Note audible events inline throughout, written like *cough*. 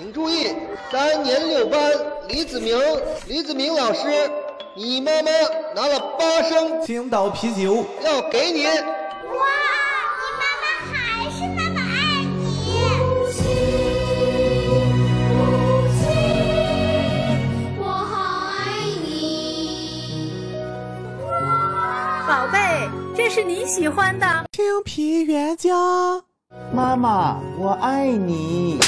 请注意，三年六班李子明，李子明老师，你妈妈拿了八升青岛啤酒，要给你。哇，你妈妈还是那么爱你。我好爱你。宝贝，这是你喜欢的。青皮原浆，妈妈，我爱你。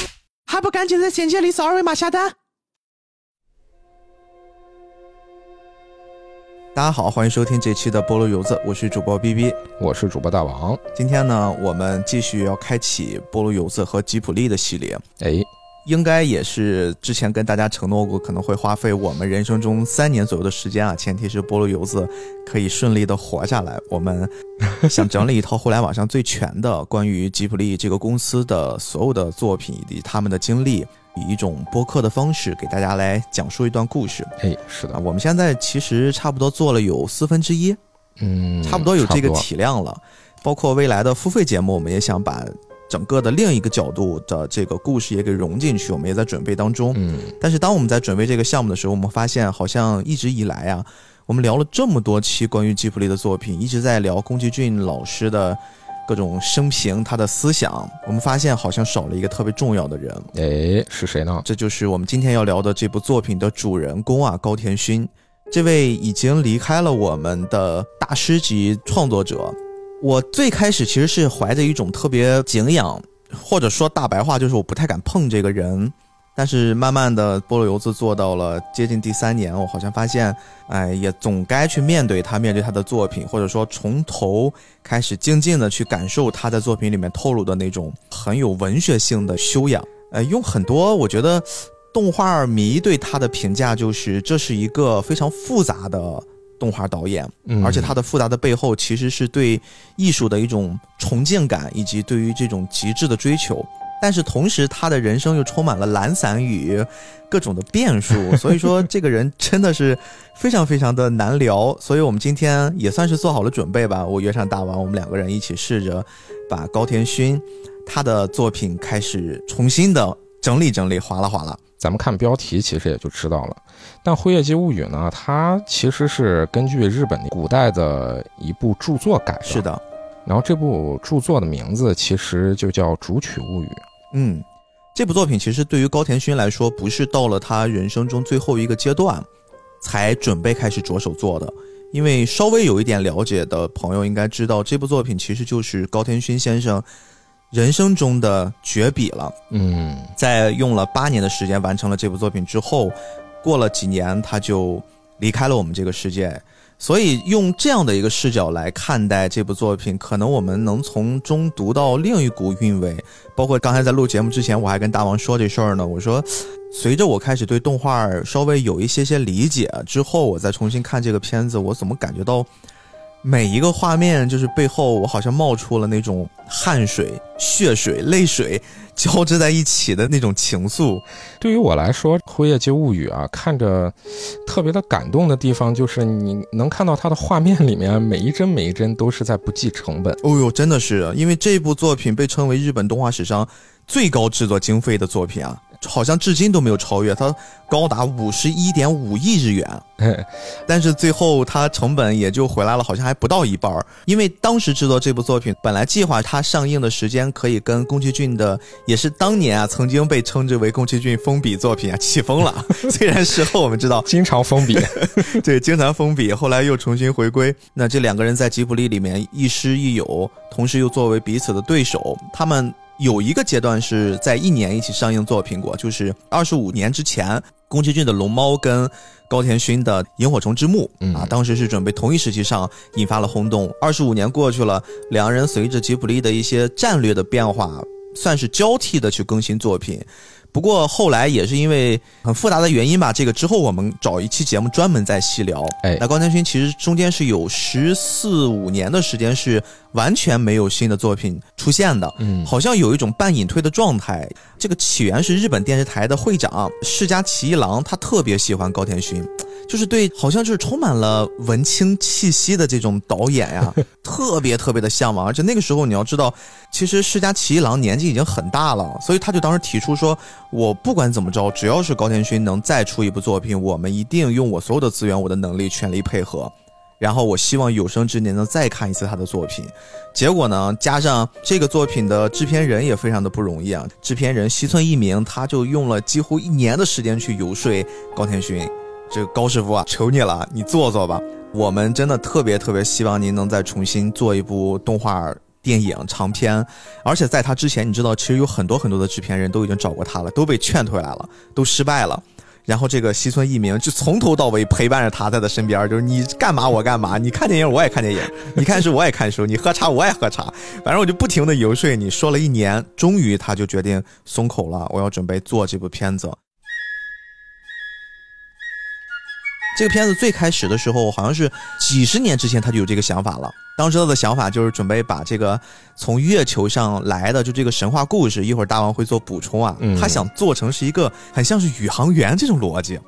还不赶紧在简介里扫二维码下单！大家好，欢迎收听这期的菠萝油子，我是主播 B B，我是主播大王。今天呢，我们继续要开启菠萝油子和吉普力的系列。哎，应该也是之前跟大家承诺过，可能会花费我们人生中三年左右的时间啊，前提是菠萝油子可以顺利的活下来。我们 *laughs* 想整理一套互联网上最全的关于吉普力这个公司的所有的作品以及他们的经历，以一种播客的方式给大家来讲述一段故事。哎，是的啊，，我们现在其实差不多做了有四分之一，嗯，差不多有这个体量了。包括未来的付费节目，我们也想把整个的另一个角度的这个故事也给融进去，我们也在准备当中。嗯，但是当我们在准备这个项目的时候，我们发现好像一直以来啊，我们聊了这么多期关于吉普力的作品，一直在聊宫崎骏老师的各种生平、他的思想，我们发现好像少了一个特别重要的人，哎，是谁呢？这就是我们今天要聊的这部作品的主人公啊，高田勋。这位已经离开了我们的大师级创作者。我最开始其实是怀着一种特别敬仰，或者说大白话就是我不太敢碰这个人。但是慢慢的，菠萝油子做到了接近第三年，我好像发现，哎，也总该去面对他，面对他的作品，或者说从头开始静静的去感受他在作品里面透露的那种很有文学性的修养。呃，用很多我觉得动画迷对他的评价就是，这是一个非常复杂的动画导演，嗯，而且他的复杂的背后其实是对艺术的一种崇敬感，以及对于这种极致的追求。但是同时，他的人生又充满了懒散与各种的变数，*laughs* 所以说这个人真的是非常非常的难聊。所以我们今天也算是做好了准备吧。我约上大王，我们两个人一起试着把高田勋他的作品开始重新的整理整理，划拉划拉。咱们看标题其实也就知道了。但《辉夜姬物语》呢，它其实是根据日本古代的一部著作改的。是。的，然后这部著作的名字其实就叫《竹取物语》。嗯，这部作品其实对于高田勋来说，不是到了他人生中最后一个阶段，才准备开始着手做的。因为稍微有一点了解的朋友应该知道，这部作品其实就是高田勋先生人生中的绝笔了。嗯，在用了八年的时间完成了这部作品之后，过了几年他就离开了我们这个世界。所以用这样的一个视角来看待这部作品，可能我们能从中读到另一股韵味。包括刚才在录节目之前，我还跟大王说这事儿呢。我说，随着我开始对动画稍微有一些些理解之后，我再重新看这个片子，我怎么感觉到每一个画面就是背后我好像冒出了那种汗水、血水、泪水交织在一起的那种情愫。对于我来说，《辉夜姬物语》啊，看着特别的感动的地方，就是你能看到它的画面里面每一帧每一帧都是在不计成本。哦呦，真的是，因为这部作品被称为日本动画史上最高制作经费的作品啊，好像至今都没有超越，它高达五十一点五亿日元。*laughs* 但是最后它成本也就回来了，好像还不到一半儿。因为当时制作这部作品，本来计划它上映的时间可以跟宫崎骏的，也是当年啊曾经被称之为宫崎骏封笔作品啊起风了。*laughs* 虽然事后我们知道经常封笔，*laughs* 对，经常封笔，后来又重新回归。那这两个人在吉卜力里面亦师亦友，同时又作为彼此的对手，他们有一个阶段是在一年一起上映作品过，就是二十五年之前，宫崎骏的《龙猫》跟高田勋的《萤火虫之墓》嗯啊，当时是准备同一时期上，引发了轰动。二十五年过去了，两人随着吉卜力的一些战略的变化，算是交替的去更新作品。不过后来也是因为很复杂的原因吧，这个之后我们找一期节目专门再细聊。哎那高田勋其实中间是有十四五年的时间是完全没有新的作品出现的，嗯好像有一种半隐退的状态。这个起源是日本电视台的会长世家奇一郎，他特别喜欢高田勋，就是对好像就是充满了文青气息的这种导演呀，*laughs* 特别特别的向往。而且那个时候你要知道，其实世家奇一郎年纪已经很大了，所以他就当时提出说，我不管怎么着，只要是高田勋能再出一部作品，我们一定用我所有的资源、我的能力全力配合。然后我希望有生之年能再看一次他的作品。结果呢，加上这个作品的制片人也非常的不容易啊，制片人西村一明他就用了几乎一年的时间去游说高田勋，这个高师傅啊，求你了，你做做吧。我们真的特别特别希望您能再重新做一部动画电影长片，而且在他之前，你知道，其实有很多很多的制片人都已经找过他了，都被劝退来了，都失败了。然后这个西村一明就从头到尾陪伴着他在他身边，就是你干嘛我干嘛，你看电影我也看电影，你看书我也看书，你喝茶我也喝茶，反正我就不停的游说你。说了一年，终于他就决定松口了，我要准备做这部片子。这个片子最开始的时候，好像是几十年之前他就有这个想法了。当时他的想法就是准备把这个从月球上来的就这个神话故事，一会儿大王会做补充啊。嗯他想做成是一个很像是宇航员这种逻辑，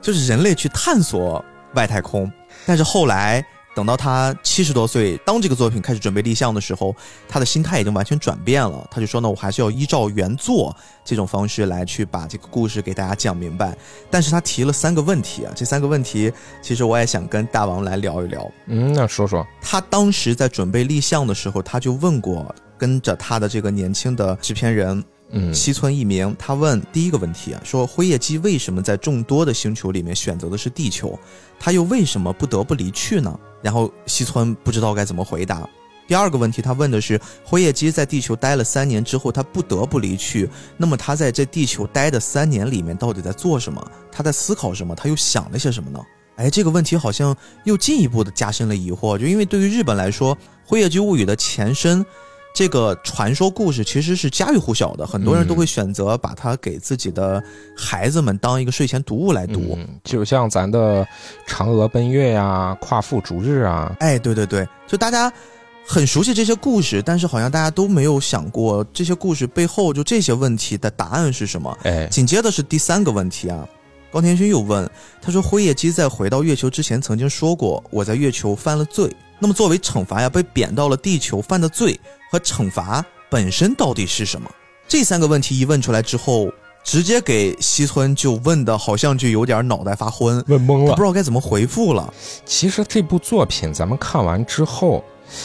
就是人类去探索外太空。但是后来等到他七十多岁，当这个作品开始准备立项的时候，他的心态已经完全转变了。他就说呢，我还是要依照原作这种方式来去把这个故事给大家讲明白。但是他提了三个问题啊，这三个问题其实我也想跟大王来聊一聊。嗯，那说说，他当时在准备立项的时候，他就问过跟着他的这个年轻的制片人西村一明，他问第一个问题，说辉夜姬为什么在众多的星球里面选择的是地球，他又为什么不得不离去呢？然后西村不知道该怎么回答。第二个问题，他问的是辉夜姬在地球待了三年之后，他不得不离去，那么他在这地球待的三年里面到底在做什么？他在思考什么？他又想了些什么呢？哎，这个问题好像又进一步的加深了疑惑，就因为对于日本来说，《辉夜姬物语》的前身。这个传说故事其实是家喻户晓的，很多人都会选择把它给自己的孩子们当一个睡前读物来读。嗯，就像咱的嫦娥奔月呀、夸父逐日啊，哎，对对对，就大家很熟悉这些故事，但是好像大家都没有想过这些故事背后就这些问题的答案是什么。哎，紧接着是第三个问题啊，高田勋又问他说：“辉夜姬在回到月球之前曾经说过，我在月球犯了罪，那么作为惩罚呀，被贬到了地球犯的罪和惩罚本身到底是什么？”这三个问题一问出来之后，直接给西村就问的好像就有点脑袋发昏，问懵了他不。知道该怎么回复了。其实这部作品咱们看完之后，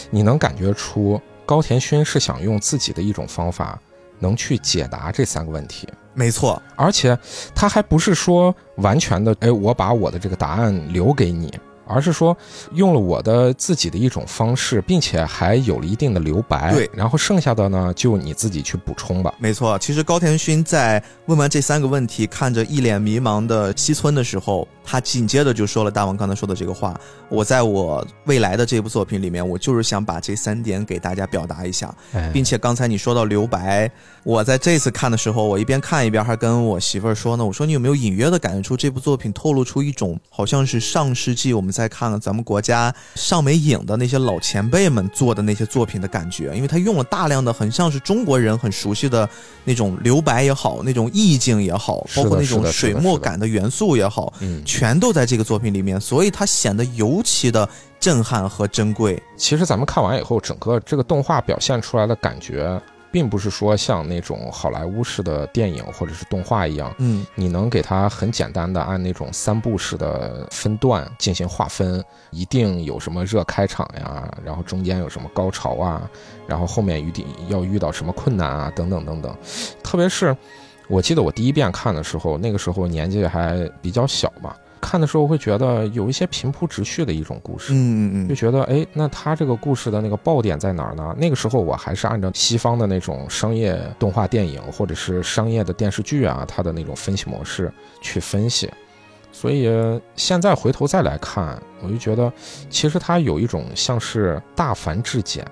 你能感觉出高田勋是想用自己的一种方法，能去解答这三个问题。没错，而且他还不是说完全的，哎，我把我的这个答案留给你，而是说用了我的自己的一种方式，并且还有了一定的留白。对然后剩下的呢，就你自己去补充吧。没错，其实高田勋在问完这三个问题，看着一脸迷茫的西村的时候，他紧接着就说了大王刚才说的这个话：我在我未来的这部作品里面，我就是想把这三点给大家表达一下，哎，并且刚才你说到留白，我在这次看的时候，我一边看一边还跟我媳妇儿说呢，我说你有没有隐约的感觉出这部作品透露出一种好像是上世纪我们再看看咱们国家上美影的那些老前辈们做的那些作品的感觉，因为他用了大量的很像是中国人很熟悉的那种留白也好，那种意境也好，包括那种水墨感的元素也好，嗯，全都在这个作品里面，所以它显得尤其的震撼和珍贵。其实咱们看完以后，整个这个动画表现出来的感觉，并不是说像那种好莱坞式的电影或者是动画一样，嗯，你能给它很简单的按那种三部式的分段进行划分，一定有什么热开场呀，然后中间有什么高潮啊，然后后面一定要遇到什么困难啊，等等等等。特别是我记得我第一遍看的时候，那个时候年纪还比较小嘛，看的时候会觉得有一些平铺直叙的一种故事。嗯嗯嗯，就觉得，哎，那他这个故事的那个爆点在哪儿呢？那个时候我还是按照西方的那种商业动画电影或者是商业的电视剧啊，它的那种分析模式去分析。所以现在回头再来看，我就觉得，其实它有一种像是大繁至简，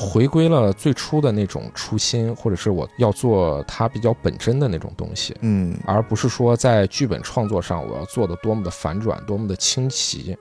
回归了最初的那种初心，或者是我要做它比较本真的那种东西。嗯，而不是说在剧本创作上我要做的多么的反转，多么的清奇。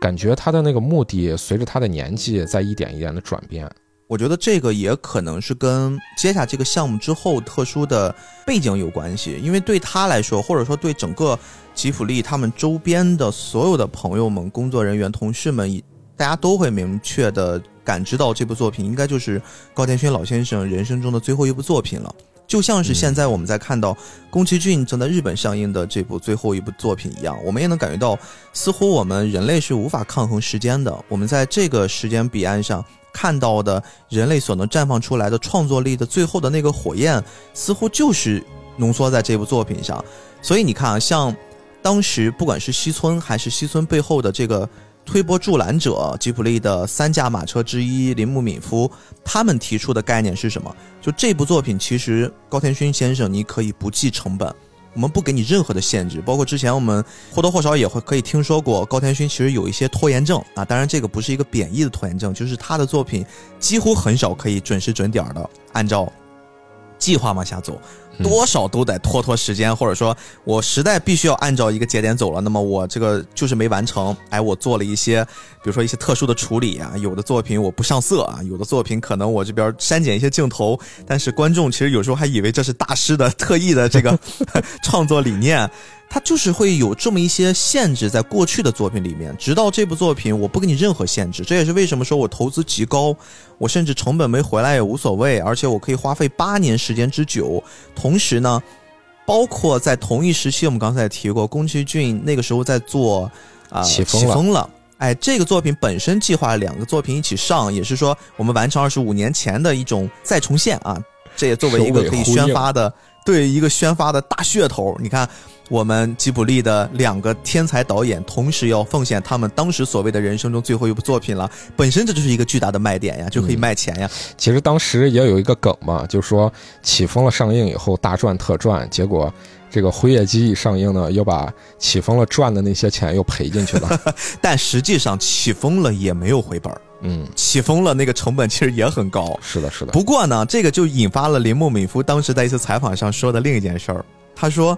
感觉他的那个目的随着他的年纪在一点一点的转变。我觉得这个也可能是跟接下这个项目之后特殊的背景有关系，因为对他来说，或者说对整个吉普力他们周边的所有的朋友们、工作人员、同事们，大家都会明确的感知到这部作品应该就是高田勋老先生人生中的最后一部作品了。就像是现在我们在看到宫崎骏正在日本上映的这部最后一部作品一样，我们也能感觉到，似乎我们人类是无法抗衡时间的。我们在这个时间彼岸上看到的人类所能绽放出来的创作力的最后的那个火焰，似乎就是浓缩在这部作品上。所以你看啊，像当时不管是西村还是西村背后的这个。推波助澜者吉普力的三驾马车之一铃木敏夫，他们提出的概念是什么？就这部作品，其实高田勋先生，你可以不计成本，我们不给你任何的限制。包括之前我们或多或少也会可以听说过，高田勋其实有一些拖延症啊。当然，这个不是一个贬义的拖延症，就是他的作品几乎很少可以准时准点的按照计划往下走。多少都得拖拖时间，或者说我实在必须要按照一个节点走了，那么我这个就是没完成。哎，我做了一些，比如说一些特殊的处理啊，有的作品我不上色啊，有的作品可能我这边删减一些镜头，但是观众其实有时候还以为这是大师的特意的这个 *laughs* 创作理念。它就是会有这么一些限制，在过去的作品里面，直到这部作品，我不给你任何限制。这也是为什么说我投资极高，我甚至成本没回来也无所谓，而且我可以花费八年时间之久。同时呢，包括在同一时期，我们刚才也提过，宫崎骏那个时候在做啊起风了。哎，这个作品本身计划两个作品一起上，也是说我们完成二十五年前的一种再重现啊。这也作为一个可以宣发的，对一个宣发的大噱头。你看。我们吉卜力的两个天才导演同时要奉献他们当时所谓的人生中最后一部作品了，本身这就是一个巨大的卖点呀，就可以卖钱呀。其实当时也有一个梗嘛，就是说起风了上映以后大赚特赚，结果这个辉夜姬一上映呢，又把起风了赚的那些钱又赔进去了。*laughs* 但实际上起风了也没有回本儿嗯，起风了那个成本其实也很高。是的，是的。不过呢，这个就引发了铃木敏夫当时在一次采访上说的另一件事儿，他说。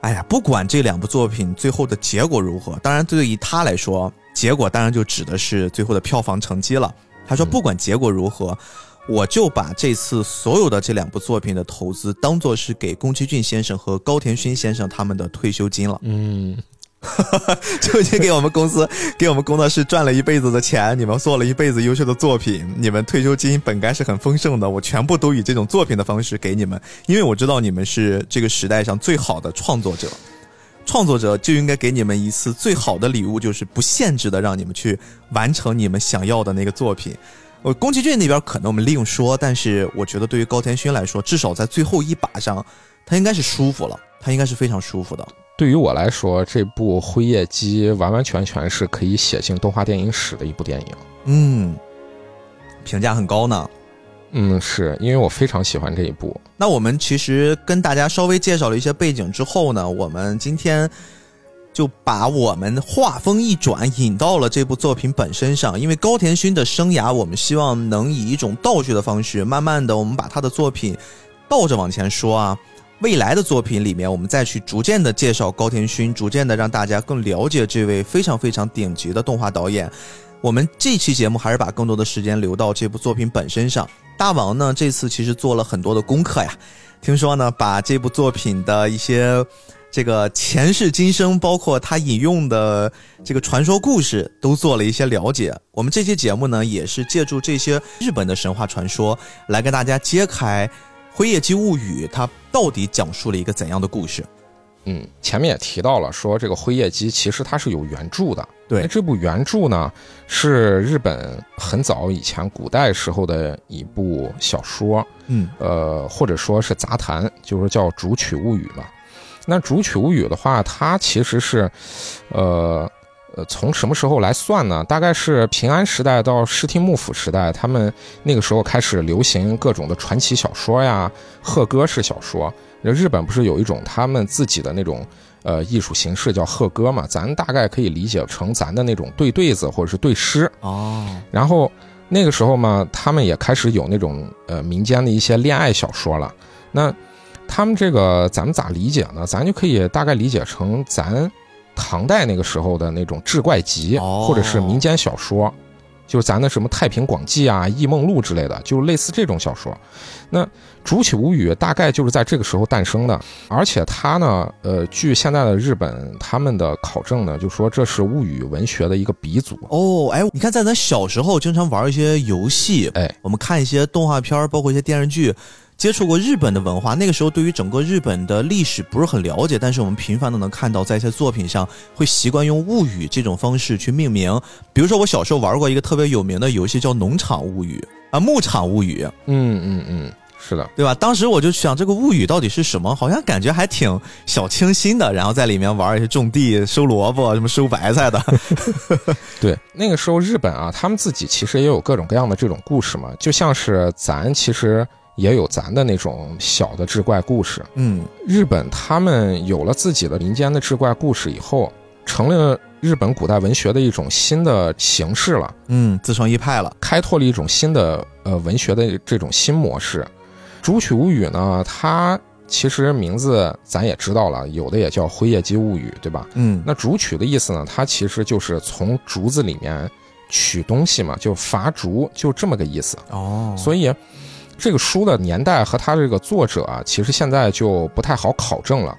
哎呀，不管这两部作品最后的结果如何，当然对于他来说，结果当然就指的是最后的票房成绩了。他说，不管结果如何，我就把这次所有的这两部作品的投资当做是给宫崎骏先生和高田勋先生他们的退休金了。嗯。*laughs* 就已经给我们公司、给我们工作室赚了一辈子的钱。你们做了一辈子优秀的作品，你们退休金本该是很丰盛的。我全部都以这种作品的方式给你们，因为我知道你们是这个时代上最好的创作者。创作者就应该给你们一次最好的礼物，就是不限制的让你们去完成你们想要的那个作品。我宫崎骏那边可能我们另说，但是我觉得对于高田勋来说，至少在最后一把上，他应该是舒服了，他应该是非常舒服的。对于我来说，这部《辉夜姬》完完全全是可以写进动画电影史的一部电影。嗯，评价很高呢。嗯，是因为我非常喜欢这一部。那我们其实跟大家稍微介绍了一些背景之后呢，我们今天就把我们画风一转，引到了这部作品本身上。因为高田勋的生涯，我们希望能以一种倒叙的方式，慢慢的，我们把他的作品倒着往前说啊。未来的作品里面，我们再去逐渐的介绍高田勋，逐渐的让大家更了解这位非常非常顶级的动画导演。我们这期节目还是把更多的时间留到这部作品本身上。大王呢，这次其实做了很多的功课呀，听说呢，把这部作品的一些这个前世今生，包括他引用的这个传说故事，都做了一些了解。我们这期节目呢，也是借助这些日本的神话传说，来跟大家揭开。《辉夜姬物语》它到底讲述了一个怎样的故事？嗯，前面也提到了，说这个《辉夜姬》其实它是有原著的。对，这部原著呢是日本很早以前古代时候的一部小说。嗯，呃，或者说是杂谈，就是叫《竹取物语》嘛。那《竹取物语》的话，它其实是，呃。呃，从什么时候来算呢？大概是平安时代到室町幕府时代，他们那个时候开始流行各种的传奇小说呀、贺歌式小说。日本不是有一种他们自己的那种呃艺术形式叫贺歌嘛？咱大概可以理解成咱的那种对对子或者是对诗哦。然后那个时候嘛，他们也开始有那种呃民间的一些恋爱小说了。那他们这个咱们咋理解呢？咱就可以大概理解成咱。唐代那个时候的那种志怪集，或者是民间小说，就是咱的什么《太平广记》啊、《异梦录》之类的，就类似这种小说。那《竹取物语》大概就是在这个时候诞生的，而且它呢，呃，据现在的日本他们的考证呢，就说这是物语文学的一个鼻祖。哦，哎，你看，在咱小时候经常玩一些游戏，哎，我们看一些动画片，包括一些电视剧。接触过日本的文化，那个时候对于整个日本的历史不是很了解，但是我们频繁的能看到，在一些作品上会习惯用物语这种方式去命名。比如说，我小时候玩过一个特别有名的游戏，叫《农场物语》啊，《牧场物语》，嗯嗯嗯，是的，对吧？当时我就想，这个物语到底是什么？好像感觉还挺小清新的，然后在里面玩一些种地、收萝卜、什么收白菜的。*laughs* 对，那个时候日本啊，他们自己其实也有各种各样的这种故事嘛，就像是咱其实也有咱的那种小的志怪故事。嗯日本他们有了自己的民间的志怪故事以后，成了日本古代文学的一种新的形式了，嗯，自成一派了。开拓了一种新的呃文学的这种新模式。《竹取物语》呢，它其实名字咱也知道了，有的也叫《辉夜姬物语》，对吧？嗯那竹取的意思呢，它其实就是从竹子里面取东西嘛，就伐竹，就这么个意思。哦，所以这个书的年代和它这个作者啊，其实现在就不太好考证了。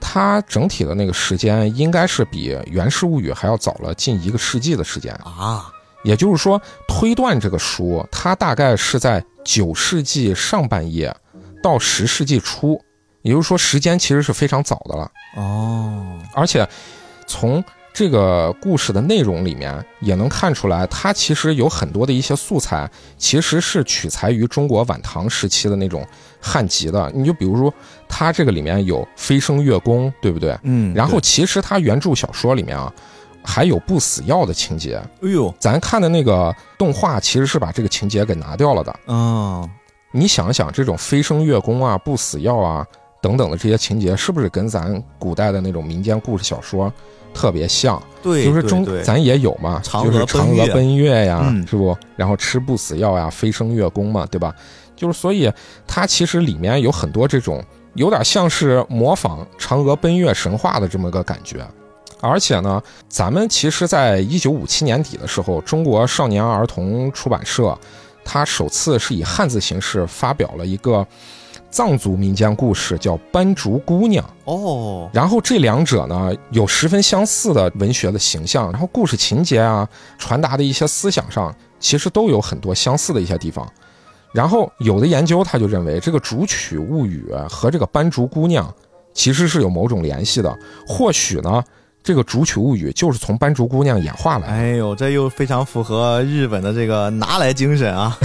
它整体的那个时间应该是比《源氏物语》还要早了近一个世纪的时间。啊，也就是说，推断这个书，它大概是在九世纪上半叶到十世纪初，也就是说，时间其实是非常早的了。哦，而且从这个故事的内容里面也能看出来，它其实有很多的一些素材，其实是取材于中国晚唐时期的那种汉籍的。你就比如说，它这个里面有飞升月宫，对不对？嗯，然后其实它原著小说里面啊，还有不死药的情节。对，哎呦，咱看的那个动画其实是把这个情节给拿掉了的。嗯，你想想，这种飞升月宫啊、不死药啊等等的这些情节，是不是跟咱古代的那种民间故事小说特别像？对，就是中咱也有嘛，就是嫦娥奔月奔月呀，嗯是不？然后吃不死药呀，飞升月宫嘛，对吧？就是所以它其实里面有很多这种有点像是模仿嫦娥奔月神话的这么个感觉。而且呢，咱们其实在一九五七年底的时候，中国少年儿童出版社，它首次是以汉字形式发表了一个藏族民间故事，叫《斑竹姑娘》。哦，然后这两者呢有十分相似的文学的形象，然后故事情节啊，传达的一些思想上，其实都有很多相似的一些地方。然后有的研究他就认为，这个《竹取物语》和这个斑竹姑娘其实是有某种联系的，或许呢，这个《竹取物语》就是从斑竹姑娘演化来的。哎呦，这又非常符合日本的这个拿来精神啊！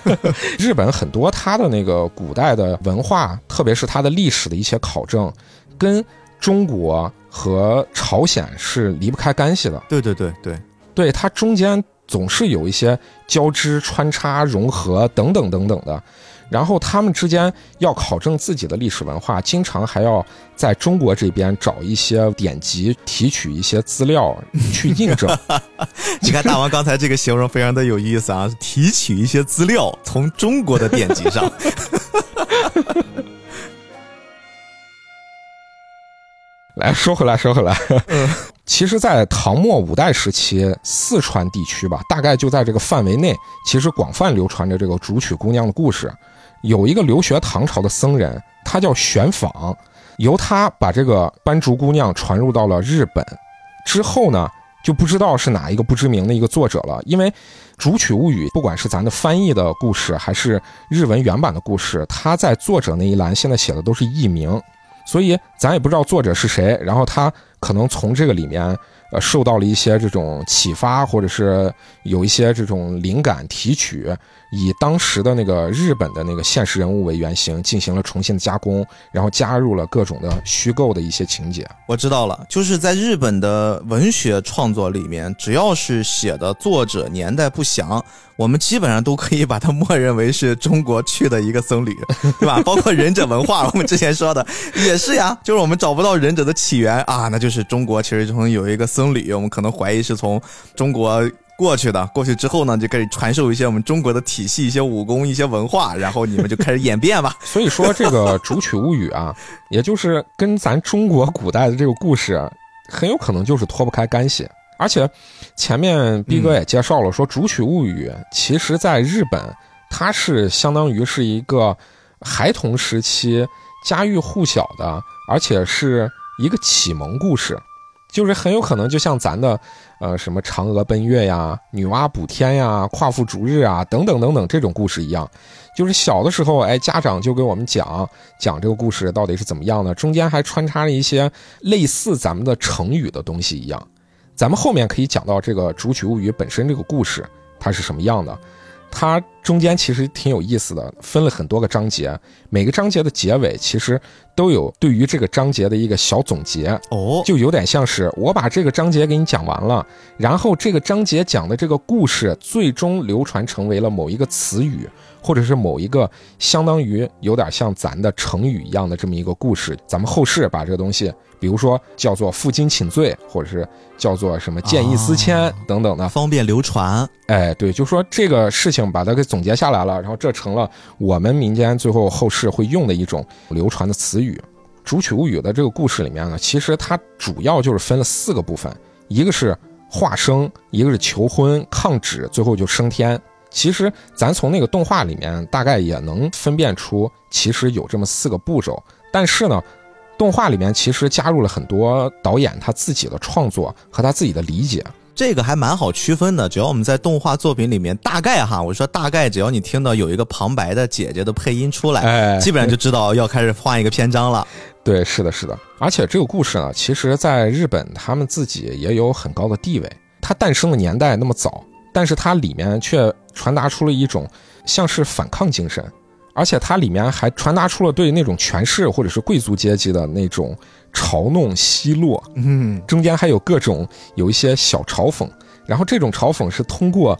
*laughs* 日本很多它的那个古代的文化，特别是它的历史的一些考证，跟中国和朝鲜是离不开干系的。对对对对，对它中间总是有一些交织、穿插、融合等等等等的。然后他们之间要考证自己的历史文化，经常还要在中国这边找一些典籍，提取一些资料去印证。*laughs* 你看大王刚才这个形容非常的有意思啊，提取一些资料从中国的典籍上。*laughs* 来说回来，说回来，其实，在唐末五代时期，四川地区吧，大概就在这个范围内，其实广泛流传着这个竹取姑娘的故事。有一个留学唐朝的僧人，他叫玄仿，由他把这个斑竹姑娘传入到了日本，之后呢，就不知道是哪一个不知名的一个作者了，因为《竹取物语》不管是咱的翻译的故事，还是日文原版的故事，它在作者那一栏现在写的都是艺名。所以咱也不知道作者是谁，然后他可能从这个里面，呃，受到了一些这种启发，或者是有一些这种灵感提取，以当时的那个日本的那个现实人物为原型，进行了重新的加工，然后加入了各种的虚构的一些情节。我知道了，就是在日本的文学创作里面，只要是写的作者年代不详，我们基本上都可以把它默认为是中国去的一个僧侣，对吧？包括忍者文化，我们之前说的也是呀，就是我们找不到忍者的起源啊，那就是中国其实从有一个僧侣，我们可能怀疑是从中国。过去的，过去之后呢，就开始传授一些我们中国的体系、一些武功、一些文化，然后你们就开始演变吧。*laughs* 所以说，这个《竹取物语》啊，*laughs* 也就是跟咱中国古代的这个故事，很有可能就是脱不开干系。而且，前面逼哥也介绍了，说《竹取物语》其实在日本，它是相当于是一个孩童时期家喻户晓的，而且是一个启蒙故事。就是很有可能就像咱的，呃，什么嫦娥奔月呀、女娲补天呀、夸父逐日啊等等等等这种故事一样，就是小的时候，哎，家长就给我们讲讲这个故事到底是怎么样的，中间还穿插了一些类似咱们的成语的东西一样。咱们后面可以讲到这个《竹取物语》本身这个故事它是什么样的。它中间其实挺有意思的，分了很多个章节，每个章节的结尾其实都有对于这个章节的一个小总结，哦，就有点像是我把这个章节给你讲完了，然后这个章节讲的这个故事最终流传成为了某一个词语，或者是某一个相当于有点像咱的成语一样的这么一个故事，咱们后世把这个东西，比如说叫做负荆请罪，或者是叫做什么见异思迁等等的，方便流传。哎，对，就说这个事情把它给总结下来了，然后这成了我们民间最后后世会用的一种流传的词语。《竹取物语》的这个故事里面呢，其实它主要就是分了四个部分，一个是化生，一个是求婚、抗旨，最后就升天。其实咱从那个动画里面大概也能分辨出，其实有这么四个步骤。但是呢，动画里面其实加入了很多导演他自己的创作和他自己的理解。这个还蛮好区分的，只要我们在动画作品里面大概哈，我说大概，只要你听到有一个旁白的姐姐的配音出来，哎基本上就知道要开始换一个篇章了。对，是的，是的。而且这个故事呢，其实在日本他们自己也有很高的地位。它诞生的年代那么早，但是它里面却传达出了一种像是反抗精神，而且它里面还传达出了对那种权势或者是贵族阶级的那种嘲弄奚落。嗯，中间还有各种有一些小嘲讽，然后这种嘲讽是通过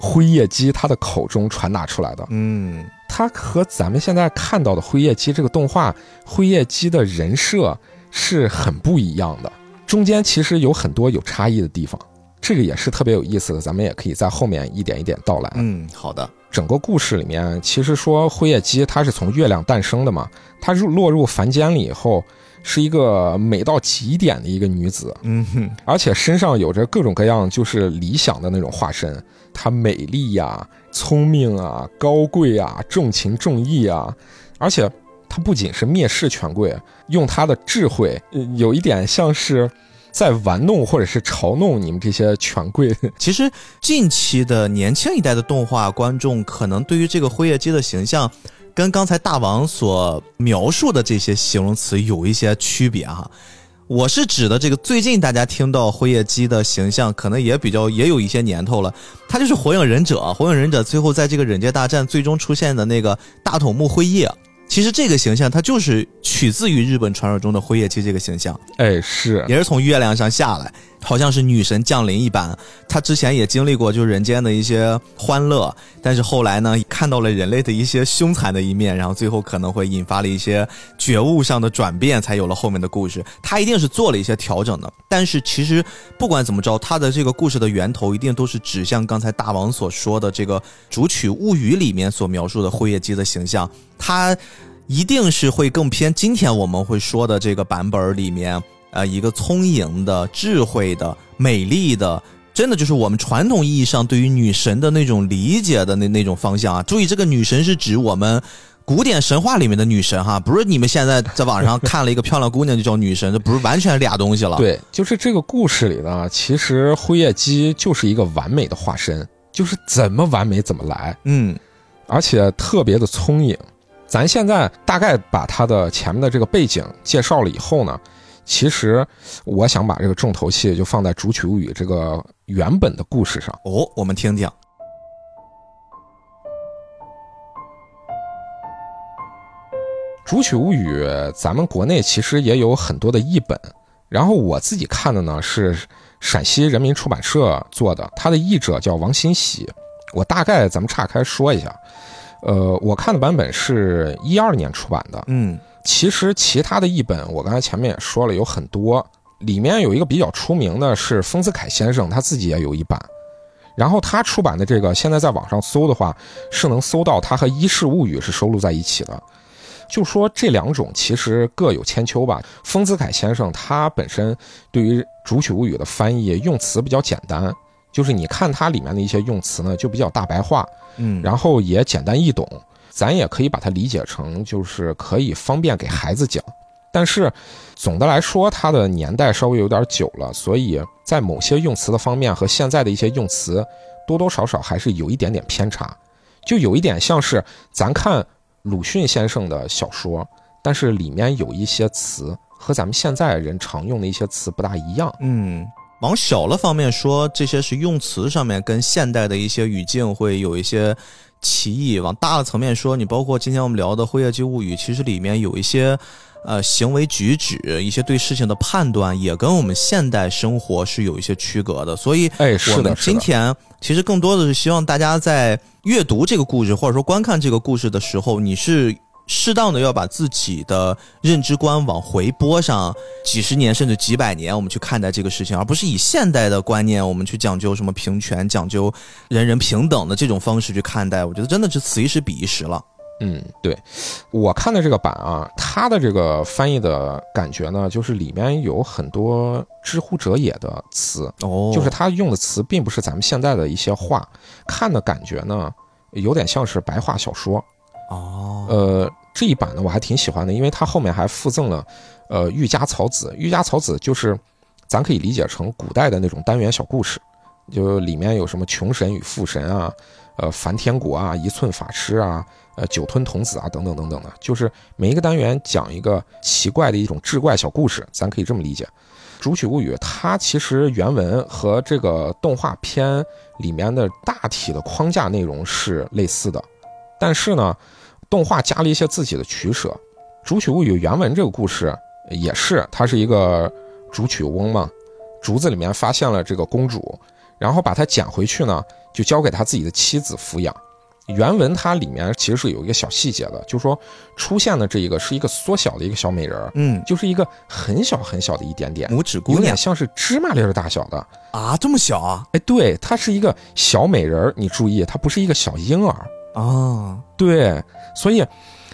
辉夜姬他的口中传达出来的。嗯，它和咱们现在看到的辉夜姬这个动画，辉夜姬的人设是很不一样的，中间其实有很多有差异的地方，这个也是特别有意思的，咱们也可以在后面一点一点道来。嗯，好的。整个故事里面，其实说辉夜姬她是从月亮诞生的嘛，她入落入凡间了以后，是一个美到极点的一个女子，嗯哼，而且身上有着各种各样就是理想的那种化身，她美丽呀、聪明啊、高贵啊、重情重义啊，而且她不仅是蔑视权贵，用她的智慧，呃有一点像是在玩弄或者是嘲弄你们这些权贵。*laughs* 其实近期的年轻一代的动画观众，可能对于这个辉夜姬的形象，跟刚才大王所描述的这些形容词有一些区别哈。我是指的这个最近大家听到辉夜姬的形象，可能也比较也有一些年头了。他就是火影忍者，火影忍者最后在这个忍界大战最终出现的那个大筒木辉夜。其实这个形象，它就是取自于日本传说中的辉夜姬这个形象。哎，是，也是从月亮上下来，好像是女神降临一般。她之前也经历过就是人间的一些欢乐，但是后来呢，看到了人类的一些凶残的一面，然后最后可能会引发了一些觉悟上的转变，才有了后面的故事。她一定是做了一些调整的，但是其实不管怎么着，她的这个故事的源头一定都是指向刚才大王所说的这个《竹取物语》里面所描述的辉夜姬的形象，她。一定是会更偏今天我们会说的这个版本里面，呃，一个聪颖的、智慧的、美丽的，真的就是我们传统意义上对于女神的那种理解的那那种方向啊。注意，这个女神是指我们古典神话里面的女神哈，不是你们现在在网上看了一个漂亮姑娘就叫女神，这不是完全俩东西了。，对，就是这个故事里呢，其实辉夜姬就是一个完美的化身，就是怎么完美怎么来，嗯，而且特别的聪颖。咱现在大概把他的前面的这个背景介绍了以后呢，其实我想把这个重头戏就放在《竹取物语》这个原本的故事上。哦，我们听听。《竹取物语》咱们国内其实也有很多的译本，然后我自己看的呢是陕西人民出版社做的，它的译者叫王新喜。我大概咱们岔开说一下，呃，我看的版本是一二年出版的，嗯其实其他的译本，我刚才前面也说了，有很多，里面有一个比较出名的是丰子恺先生，他自己也有一版。然后他出版的这个，现在在网上搜的话，是能搜到他和《伊势物语》是收录在一起的。就说这两种其实各有千秋吧。丰子恺先生他本身对于《竹取物语》的翻译用词比较简单，就是你看它里面的一些用词呢，就比较大白话，嗯，然后也简单易懂，咱也可以把它理解成就是可以方便给孩子讲。但是总的来说，它的年代稍微有点久了，所以在某些用词的方面和现在的一些用词多多少少还是有一点点偏差，就有一点像是咱看鲁迅先生的小说，但是里面有一些词和咱们现在人常用的一些词不大一样。嗯，往小了方面说，这些是用词上面跟现代的一些语境会有一些歧义；往大的层面说，你包括今天我们聊的《辉夜姬物语》，其实里面有一些呃行为举止、一些对事情的判断，也跟我们现代生活是有一些区隔的。所以，哎，是的，我们是的今天其实更多的是希望大家在阅读这个故事，或者说观看这个故事的时候，你是适当的要把自己的认知观往回拨上几十年甚至几百年，我们去看待这个事情，而不是以现代的观念，我们去讲究什么平权、讲究人人平等的这种方式去看待。我觉得真的是此一时彼一时了。嗯，对，我看的这个版啊，它的这个翻译的感觉呢，就是里面有很多知乎者也的词，哦就是他用的词并不是咱们现在的一些话，看的感觉呢，有点像是白话小说。哦，呃，这一版呢我还挺喜欢的，因为它后面还附赠了，呃，玉家草子。玉家草子就是，咱可以理解成古代的那种单元小故事，就里面有什么穷神与富神啊，呃，梵天国啊，一寸法师啊，呃，九吞童子啊，等等等等的，就是每一个单元讲一个奇怪的一种志怪小故事，咱可以这么理解。《竹取物语》它其实原文和这个动画片里面的大体的框架内容是类似的，但是呢，动画加了一些自己的取舍。《竹取物语》原文这个故事也是，它是一个竹取翁嘛，竹子里面发现了这个公主，然后把她捡回去呢，就交给他自己的妻子抚养。原文它里面其实是有一个小细节的，就是说出现的这一个是一个缩小的一个小美人儿，嗯，就是一个很小很小的一点点，拇指姑有点娘像是芝麻粒儿大小的。啊，这么小啊？哎，对，它是一个小美人儿，你注意，它不是一个小婴儿。啊，对，所以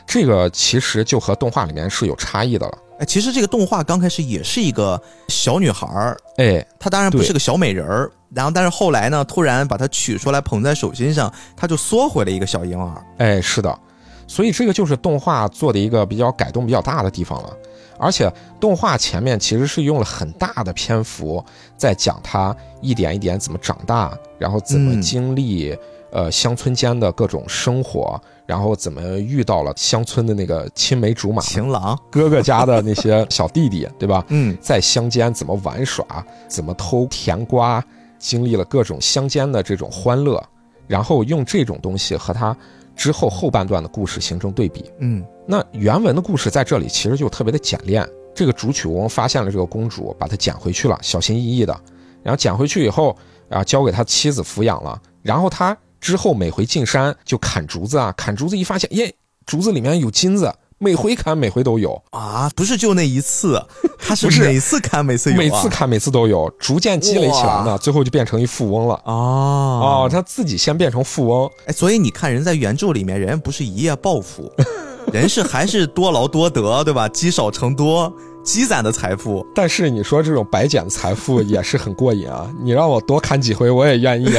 这个其实就和动画里面是有差异的了。哎，其实这个动画刚开始也是一个小女孩儿，哎，她当然不是个小美人儿，然后但是后来呢，突然把她取出来捧在手心上，她就缩回了一个小婴儿。哎，是的，所以这个就是动画做的一个比较改动比较大的地方了。而且动画前面其实是用了很大的篇幅在讲她一点一点怎么长大，然后怎么嗯经历、呃乡村间的各种生活，然后怎么遇到了乡村的那个青梅竹马情郎，哥哥家的那些小弟弟，对吧？嗯，在乡间怎么玩耍，怎么偷甜瓜，经历了各种乡间的这种欢乐，然后用这种东西和他之后后半段的故事形成对比。嗯，那原文的故事在这里其实就特别的简练。这个竹取翁发现了这个公主，把她捡回去了，小心翼翼的，然后捡回去以后啊，交给他妻子抚养了。然后他之后每回进山就砍竹子啊，砍竹子一发现，耶，竹子里面有金子，每回砍每回都有。啊，不是就那一次，*laughs* 他是每次砍每次有、啊，每次砍每次都有，逐渐积累起来呢，最后就变成一富翁了。哦哦，他自己先变成富翁，哎，所以你看人在原著里面，人不是一夜暴富，*laughs* 人是还是多劳多得，对吧？积少成多，积攒的财富。但是你说这种白捡的财富 *laughs* 也是很过瘾啊！你让我多砍几回，我也愿意。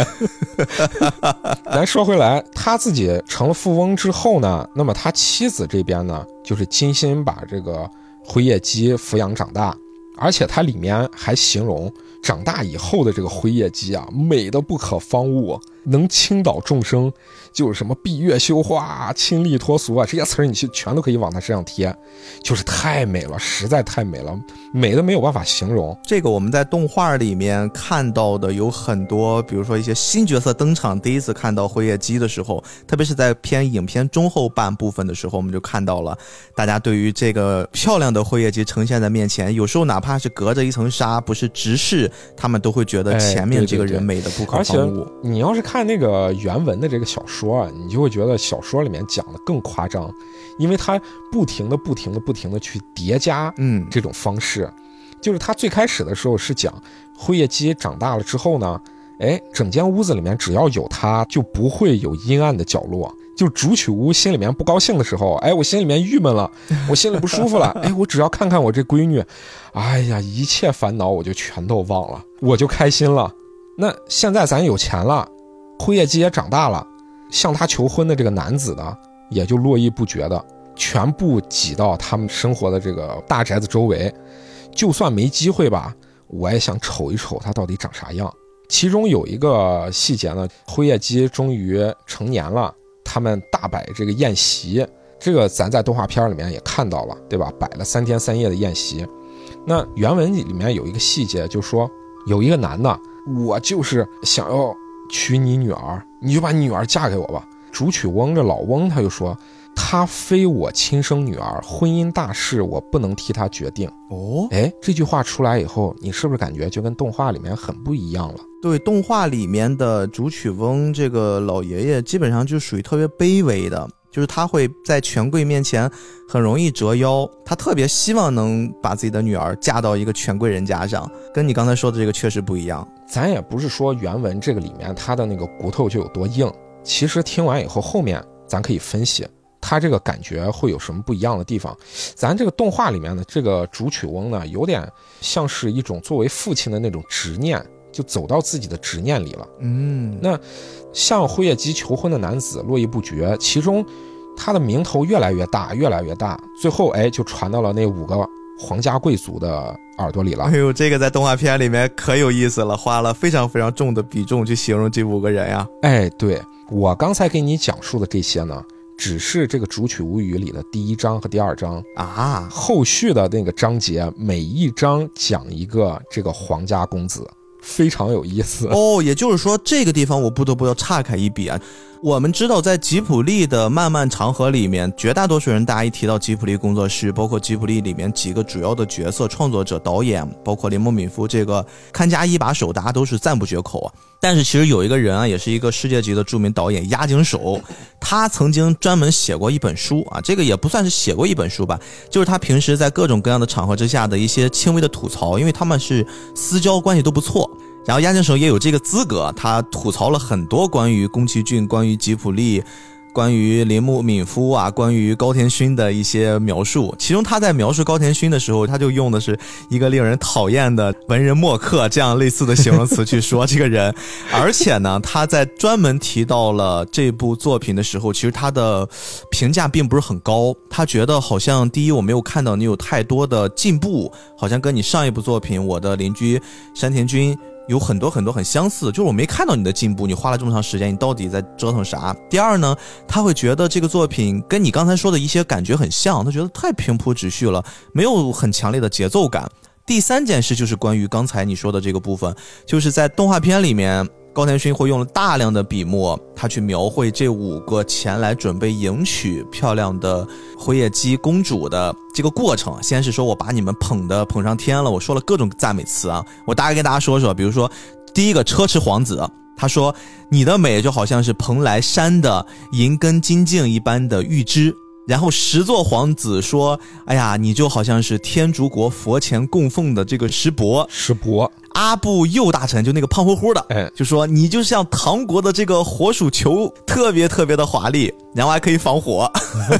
*laughs* 咱说回来，他自己成了富翁之后呢，那么他妻子这边呢，就是精心把这个灰夜姬抚养长大，而且它里面还形容长大以后的这个灰夜姬啊，美的不可方物，能倾倒众生，就是什么闭月羞花啊、清丽脱俗啊这些词儿，你去全都可以往他身上贴，就是太美了，实在太美了，美的没有办法形容。这个我们在动画里面看到的有很多，比如说一些新角色登场，第一次看到辉夜姬的时候，特别是在片影片中后半部分的时候，我们就看到了大家对于这个漂亮的辉夜姬呈现在面前，有时候哪怕是隔着一层纱，不是直视，他们都会觉得哎前面这个人美的不可而且。你要是看那个原文的这个小说啊，你就会觉得小说里面讲的更夸张，因为它不停的、不停的、不停的去叠加嗯，这种方式。就是他最开始的时候是讲灰夜姬长大了之后呢，哎，整间屋子里面只要有他，就不会有阴暗的角落。就竹取屋心里面不高兴的时候，哎，我心里面郁闷了，我心里不舒服了，哎，我只要看看我这闺女，哎呀，一切烦恼我就全都忘了，我就开心了。那现在咱有钱了，灰夜姬也长大了，向他求婚的这个男子呢，也就络绎不绝的全部挤到他们生活的这个大宅子周围，就算没机会吧，我也想瞅一瞅他到底长啥样。其中有一个细节呢，辉夜姬终于成年了，他们大摆这个宴席，这个咱在动画片里面也看到了，对吧？摆了三天三夜的宴席。那原文里面有一个细节，就说有一个男的，我就是想要娶你女儿，你就把你女儿嫁给我吧。主曲翁这老翁他就说，她非我亲生女儿，婚姻大事我不能替她决定。哦，哎，这句话出来以后，你是不是感觉就跟动画里面很不一样了？对，动画里面的主曲翁这个老爷爷基本上就属于特别卑微的，就是他会在权贵面前很容易折腰，他特别希望能把自己的女儿嫁到一个权贵人家上，跟你刚才说的这个确实不一样。咱也不是说原文这个里面他的那个骨头就有多硬，其实听完以后，后面咱可以分析他这个感觉会有什么不一样的地方。咱这个动画里面的这个主曲翁呢，有点像是一种作为父亲的那种执念，就走到自己的执念里了。嗯，那向辉夜姬求婚的男子络绎不绝，其中他的名头越来越大，越来越大，最后哎就传到了那五个皇家贵族的耳朵里了哎。呦，这个在动画片里面可有意思了，花了非常非常重的比重去形容这五个人呀。哎，对我刚才给你讲述的这些呢，只是这个《主曲无语》里的第一章和第二章，啊，后续的那个章节，每一章讲一个这个皇家公子，非常有意思。哦，也就是说，这个地方我不得不要岔开一笔啊。我们知道，在吉普力的漫漫长河里面，绝大多数人，大家一提到吉普力工作室，包括吉普力里面几个主要的角色、创作者、导演，包括铃木敏夫这个看家一把手，大家都是赞不绝口啊。但是其实有一个人啊，也是一个世界级的著名导演押井守，他曾经专门写过一本书啊，这个也不算是写过一本书吧，就是他平时在各种各样的场合之下的一些轻微的吐槽，因为他们是私交关系都不错。然后押井守也有这个资格，他吐槽了很多关于宫崎骏、关于吉卜力、关于铃木敏夫啊、关于高田勋的一些描述。其中他在描述高田勋的时候，他就用的是一个令人讨厌的文人墨客这样类似的形容词去说这个人。而且呢，他在专门提到了这部作品的时候，其实他的评价并不是很高。他觉得好像第一，我没有看到你有太多的进步，好像跟你上一部作品《我的邻居山田君》。有很多很多很相似，就是我没看到你的进步，你花了这么长时间，你到底在折腾啥？第二呢，他会觉得这个作品跟你刚才说的一些感觉很像，他觉得太平铺直叙了，没有很强烈的节奏感。第三件事就是关于刚才你说的这个部分，就是在动画片里面，高田勋会用了大量的笔墨，他去描绘这五个前来准备迎娶漂亮的辉夜姬公主的这个过程。先是说我把你们捧的捧上天了，我说了各种赞美词啊，我大概跟大家说说，比如说第一个车迟皇子。他说：“你的美就好像是蓬莱山的银根金茎一般的玉枝。”然后十座皇子说：“哎呀，你就好像是天竺国佛前供奉的这个石钵。”石钵，阿布右大臣就那个胖乎乎的，哎，就说你就像唐国的这个火鼠球，特别特别的华丽，然后还可以防火。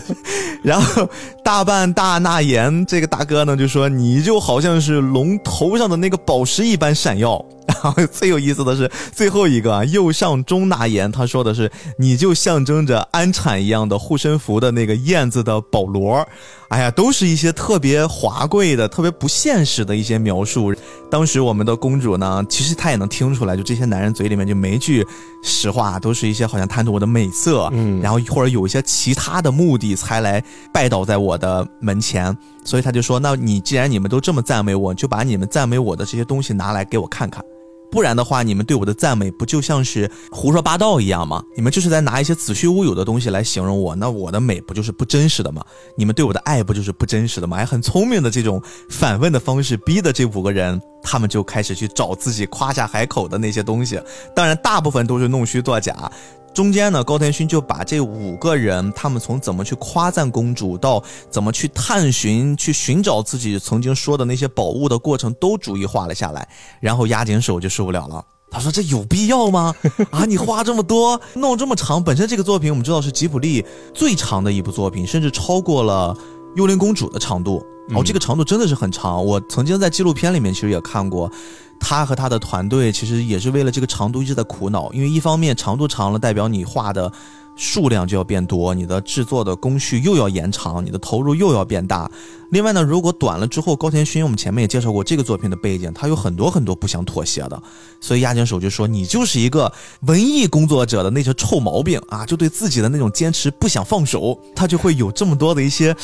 *laughs* 然后大半大纳言这个大哥呢就说你就好像是龙头上的那个宝石一般闪耀。*laughs* 然后最有意思的是最后一个啊，右上中纳言，他说的是你就象征着安产一样的护身符的那个燕子的保罗。哎呀，都是一些特别华贵的、特别不现实的一些描述。当时我们的公主呢，其实她也能听出来，就这些男人嘴里面就没句实话，都是一些好像贪图我的美色，嗯然后或者有一些其他的目的才来拜倒在我的门前。所以他就说：“那你既然你们都这么赞美我，就把你们赞美我的这些东西拿来给我看看。”不然的话，你们对我的赞美不就像是胡说八道一样吗？你们就是在拿一些子虚乌有的东西来形容我，那我的美不就是不真实的吗？你们对我的爱不就是不真实的吗？还很聪明的这种反问的方式，逼的这五个人，他们就开始去找自己夸下海口的那些东西。当然，大部分都是弄虚作假。中间呢，高田勋就把这五个人，他们从怎么去夸赞公主，到怎么去探寻、去寻找自己曾经说的那些宝物的过程，都逐一画了下来。然后押井守就受不了了。他说：“这有必要吗？啊，你画这么多，弄这么长，本身这个作品我们知道是吉卜力最长的一部作品，甚至超过了《幽灵公主》的长度。哦，这个长度真的是很长。我曾经在纪录片里面其实也看过，他和他的团队其实也是为了这个长度一直在苦恼，因为一方面长度长了，代表你画的数量就要变多，你的制作的工序又要延长，你的投入又要变大。另外呢，如果短了之后，高田勋我们前面也介绍过这个作品的背景，他有很多很多不想妥协的，所以押井守就说你就是一个文艺工作者的那些臭毛病啊，就对自己的那种坚持不想放手，他就会有这么多的一些。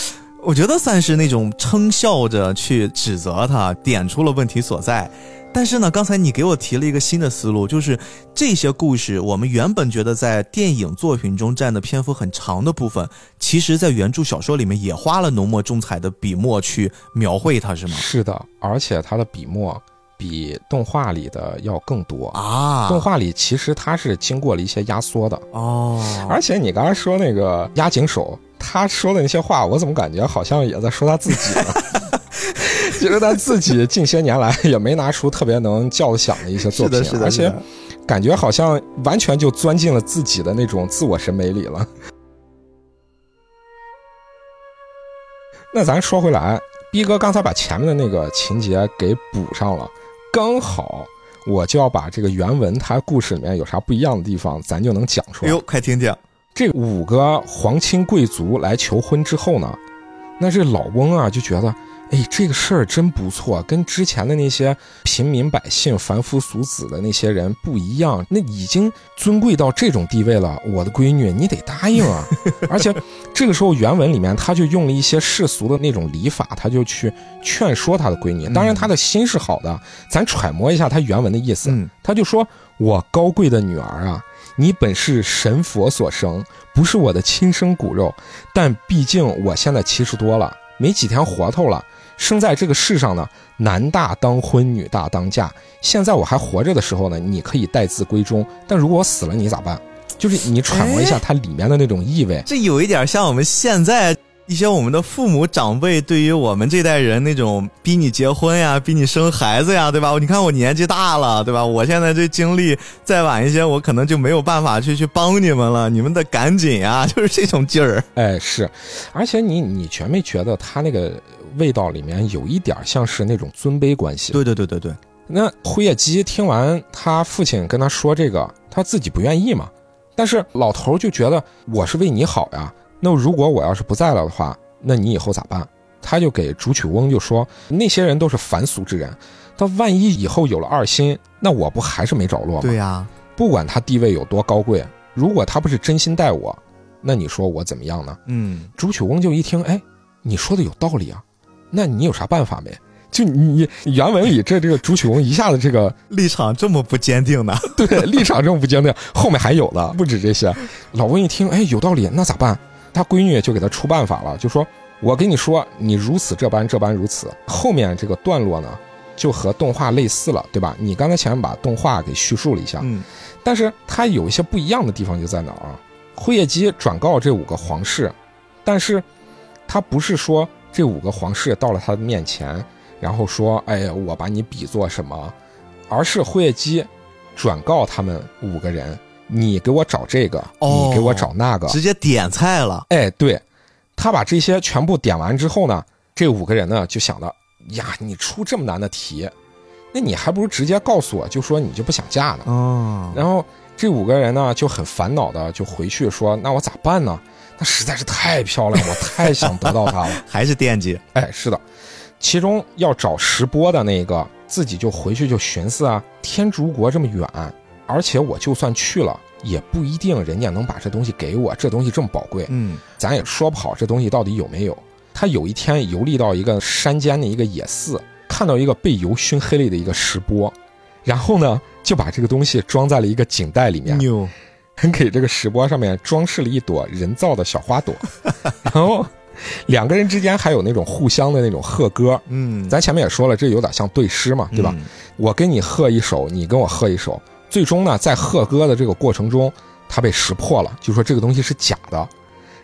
我觉得算是那种称笑着去指责他，点出了问题所在。但是呢，刚才你给我提了一个新的思路，就是这些故事，我们原本觉得在电影作品中占的篇幅很长的部分，其实在原著小说里面也花了浓墨重彩的笔墨去描绘它，是吗？是的，而且它的笔墨比动画里的要更多。啊，动画里其实它是经过了一些压缩的，哦，而且你刚才说那个押井守，他说的那些话，我怎么感觉好像也在说他自己呢？*laughs* 其实他自己近些年来也没拿出特别能叫响的一些作品，是的，是的，而且感觉好像完全就钻进了自己的那种自我审美里了。那咱说回来，逼哥刚才把前面的那个情节给补上了，刚好我就要把这个原文它故事里面有啥不一样的地方，咱就能讲出来。哎呦，快听听，这五个皇亲贵族来求婚之后呢，那这老翁啊就觉得，哎，这个事儿真不错，跟之前的那些平民百姓、凡夫俗子的那些人不一样，那已经尊贵到这种地位了。我的闺女，你得答应啊！*laughs* 而且这个时候原文里面他就用了一些世俗的那种礼法，他就去劝说他的闺女。当然他的心是好的，咱揣摩一下他原文的意思，嗯他就说：“我高贵的女儿啊。”你本是神佛所生，不是我的亲生骨肉，但毕竟我现在七十多了，没几天活头了。生在这个世上呢，男大当婚，女大当嫁。现在我还活着的时候呢，你可以待字闺中；但如果我死了，你咋办？就是你揣摩一下它里面的那种意味。这有一点像我们现在一些我们的父母长辈对于我们这代人那种逼你结婚呀、逼你生孩子呀，对吧？你看我年纪大了，对吧？我现在这经历再晚一些，我可能就没有办法去去帮你们了，你们得赶紧呀，就是这种劲儿。哎，是，而且你你觉没觉得他那个味道里面有一点像是那种尊卑关系？对对对对对，那辉夜姬听完他父亲跟他说这个，他自己不愿意嘛。但是老头就觉得我是为你好呀。那如果我要是不在了的话，那你以后咋办？他就给竹曲翁就说，那些人都是凡俗之人，他万一以后有了二心，那我不还是没着落吗？对呀、不管他地位有多高贵，如果他不是真心待我，那你说我怎么样呢？嗯，竹曲翁就一听，哎，你说的有道理啊，那你有啥办法没？就你原文里这这个朱曲翁一下子这个立场这么不坚定呢？对 *laughs* 立场这么不坚定，后面还有的不止这些。老翁一听，哎，有道理，那咋办？他闺女就给他出办法了，就说：“我跟你说，你如此这般，这般如此。”后面这个段落呢，就和动画类似了，对吧？你刚才前面把动画给叙述了一下，嗯但是它有一些不一样的地方就在哪儿啊？辉夜姬转告这五个皇室，但是他不是说这五个皇室到了他的面前，然后说：“哎呀，我把你比作什么？”而是辉夜姬转告他们五个人：“你给我找这个，哦你给我找那个。直接点菜了。哎，对，他把这些全部点完之后呢，这五个人呢就想到：呀，你出这么难的题，那你还不如直接告诉我，就说你就不想嫁呢。哦，然后这五个人呢就很烦恼的就回去说：“那我咋办呢？她实在是太漂亮，我太想得到它了。*laughs* 还是惦记。”哎，是的，其中要找石波的那个，自己就回去就寻思啊，天竺国这么远，而且我就算去了，也不一定人家能把这东西给我，这东西这么宝贵，嗯咱也说不好这东西到底有没有。他有一天游历到一个山间的一个野寺，看到一个被油熏黑了的一个石钵，然后呢就把这个东西装在了一个锦袋里面，牛。*laughs* 给这个石钵上面装饰了一朵人造的小花朵，*laughs* 然后两个人之间还有那种互相的那种和歌。嗯，咱前面也说了，这有点像对诗嘛，对吧？嗯我跟你和一首，你跟我和一首，最终呢，在和歌的这个过程中，他被识破了，就说这个东西是假的，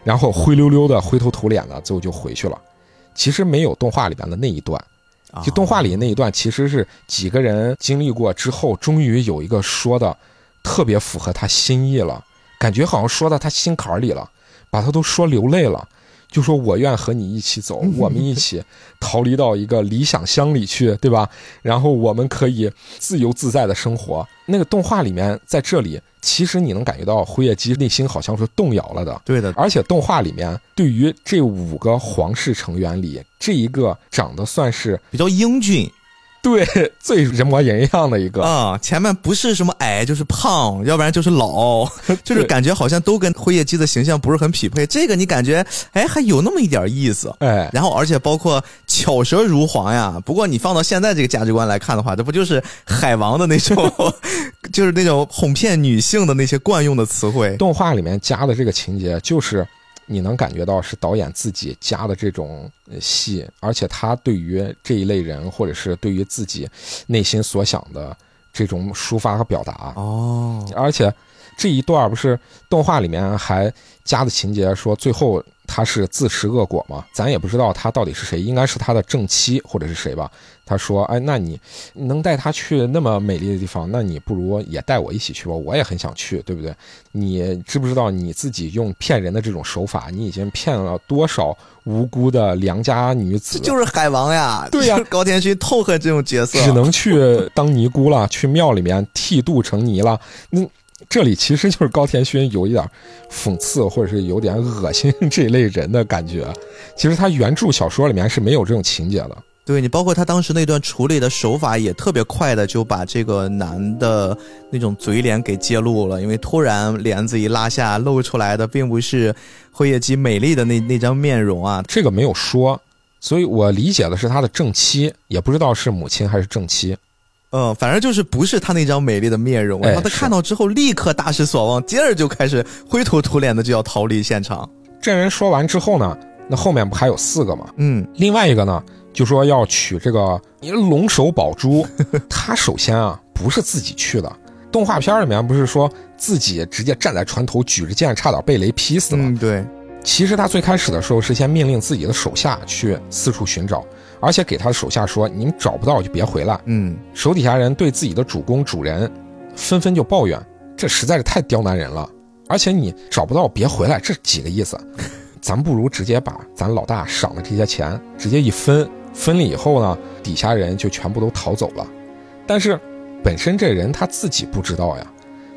然后灰溜溜的、灰头土脸的，最后就回去了。其实没有动画里边的那一段，啊就动画里那一段，其实是几个人经历过之后，终于有一个说的特别符合他心意了，感觉好像说到他心坎儿里了，把他都说流泪了。就说我愿和你一起走，我们一起逃离到一个理想乡里去，对吧？然后我们可以自由自在的生活。那个动画里面，在这里其实你能感觉到辉夜姬内心好像是动摇了的。对的，而且动画里面对于这五个皇室成员里，这一个长得算是比较英俊 *laughs* 对最人模人样的一个，啊、前面不是什么矮就是胖，要不然就是老，*laughs* 就是感觉好像都跟辉夜姬的形象不是很匹配。这个你感觉哎还有那么一点意思。哎，然后，而且包括巧舌如簧呀。不过你放到现在这个价值观来看的话，这不就是海王的那种，*laughs* 就是那种哄骗女性的那些惯用的词汇。动画里面加的这个情节，就是你能感觉到是导演自己加的这种呃戏，而且他对于这一类人，或者是对于自己内心所想的这种抒发和表达。哦，而且这一段不是动画里面还加的情节，说最后他是自食恶果嘛？咱也不知道他到底是谁，应该是他的正妻或者是谁吧？他说：“哎，那你能带他去那么美丽的地方，那你不如也带我一起去吧，我也很想去，对不对？你知不知道你自己用骗人的这种手法，你已经骗了多少无辜的良家女子？这就是海王呀！对呀就是 *laughs* 高天勋痛恨这种角色，只能去当尼姑了，去庙里面剃度成尼了。那这里其实就是高田勋有一点讽刺，或者是有点恶心这一类人的感觉。其实他原著小说里面是没有这种情节的。对你，包括他当时那段处理的手法也特别快的，就把这个男的那种嘴脸给揭露了。因为突然帘子一拉下，露出来的并不是辉夜姬美丽的那 *laughs* 那张面容啊，这个没有说，所以我理解的是他的正妻，也不知道是母亲还是正妻。嗯，反正就是不是他那张美丽的面容。哎然后他看到之后，立刻大失所望，接着就开始灰头土脸的就要逃离现场。这人说完之后呢，那后面不还有四个吗？嗯，另外一个呢，就说要取这个龙首宝珠，*laughs* 他首先啊不是自己去的。动画片里面不是说自己直接站在船头举着剑，差点被雷劈死吗？嗯，对，其实他最开始的时候是先命令自己的手下去四处寻找，而且给他的手下说：“你们找不到就别回来。嗯，”手底下人对自己的主公主人纷纷就抱怨：“这实在是太刁难人了，而且你找不到别回来，这几个意思？*laughs* 咱不如直接把咱老大赏的这些钱直接一分，分了以后呢，底下人就全部都逃走了。但是本身这人他自己不知道呀。”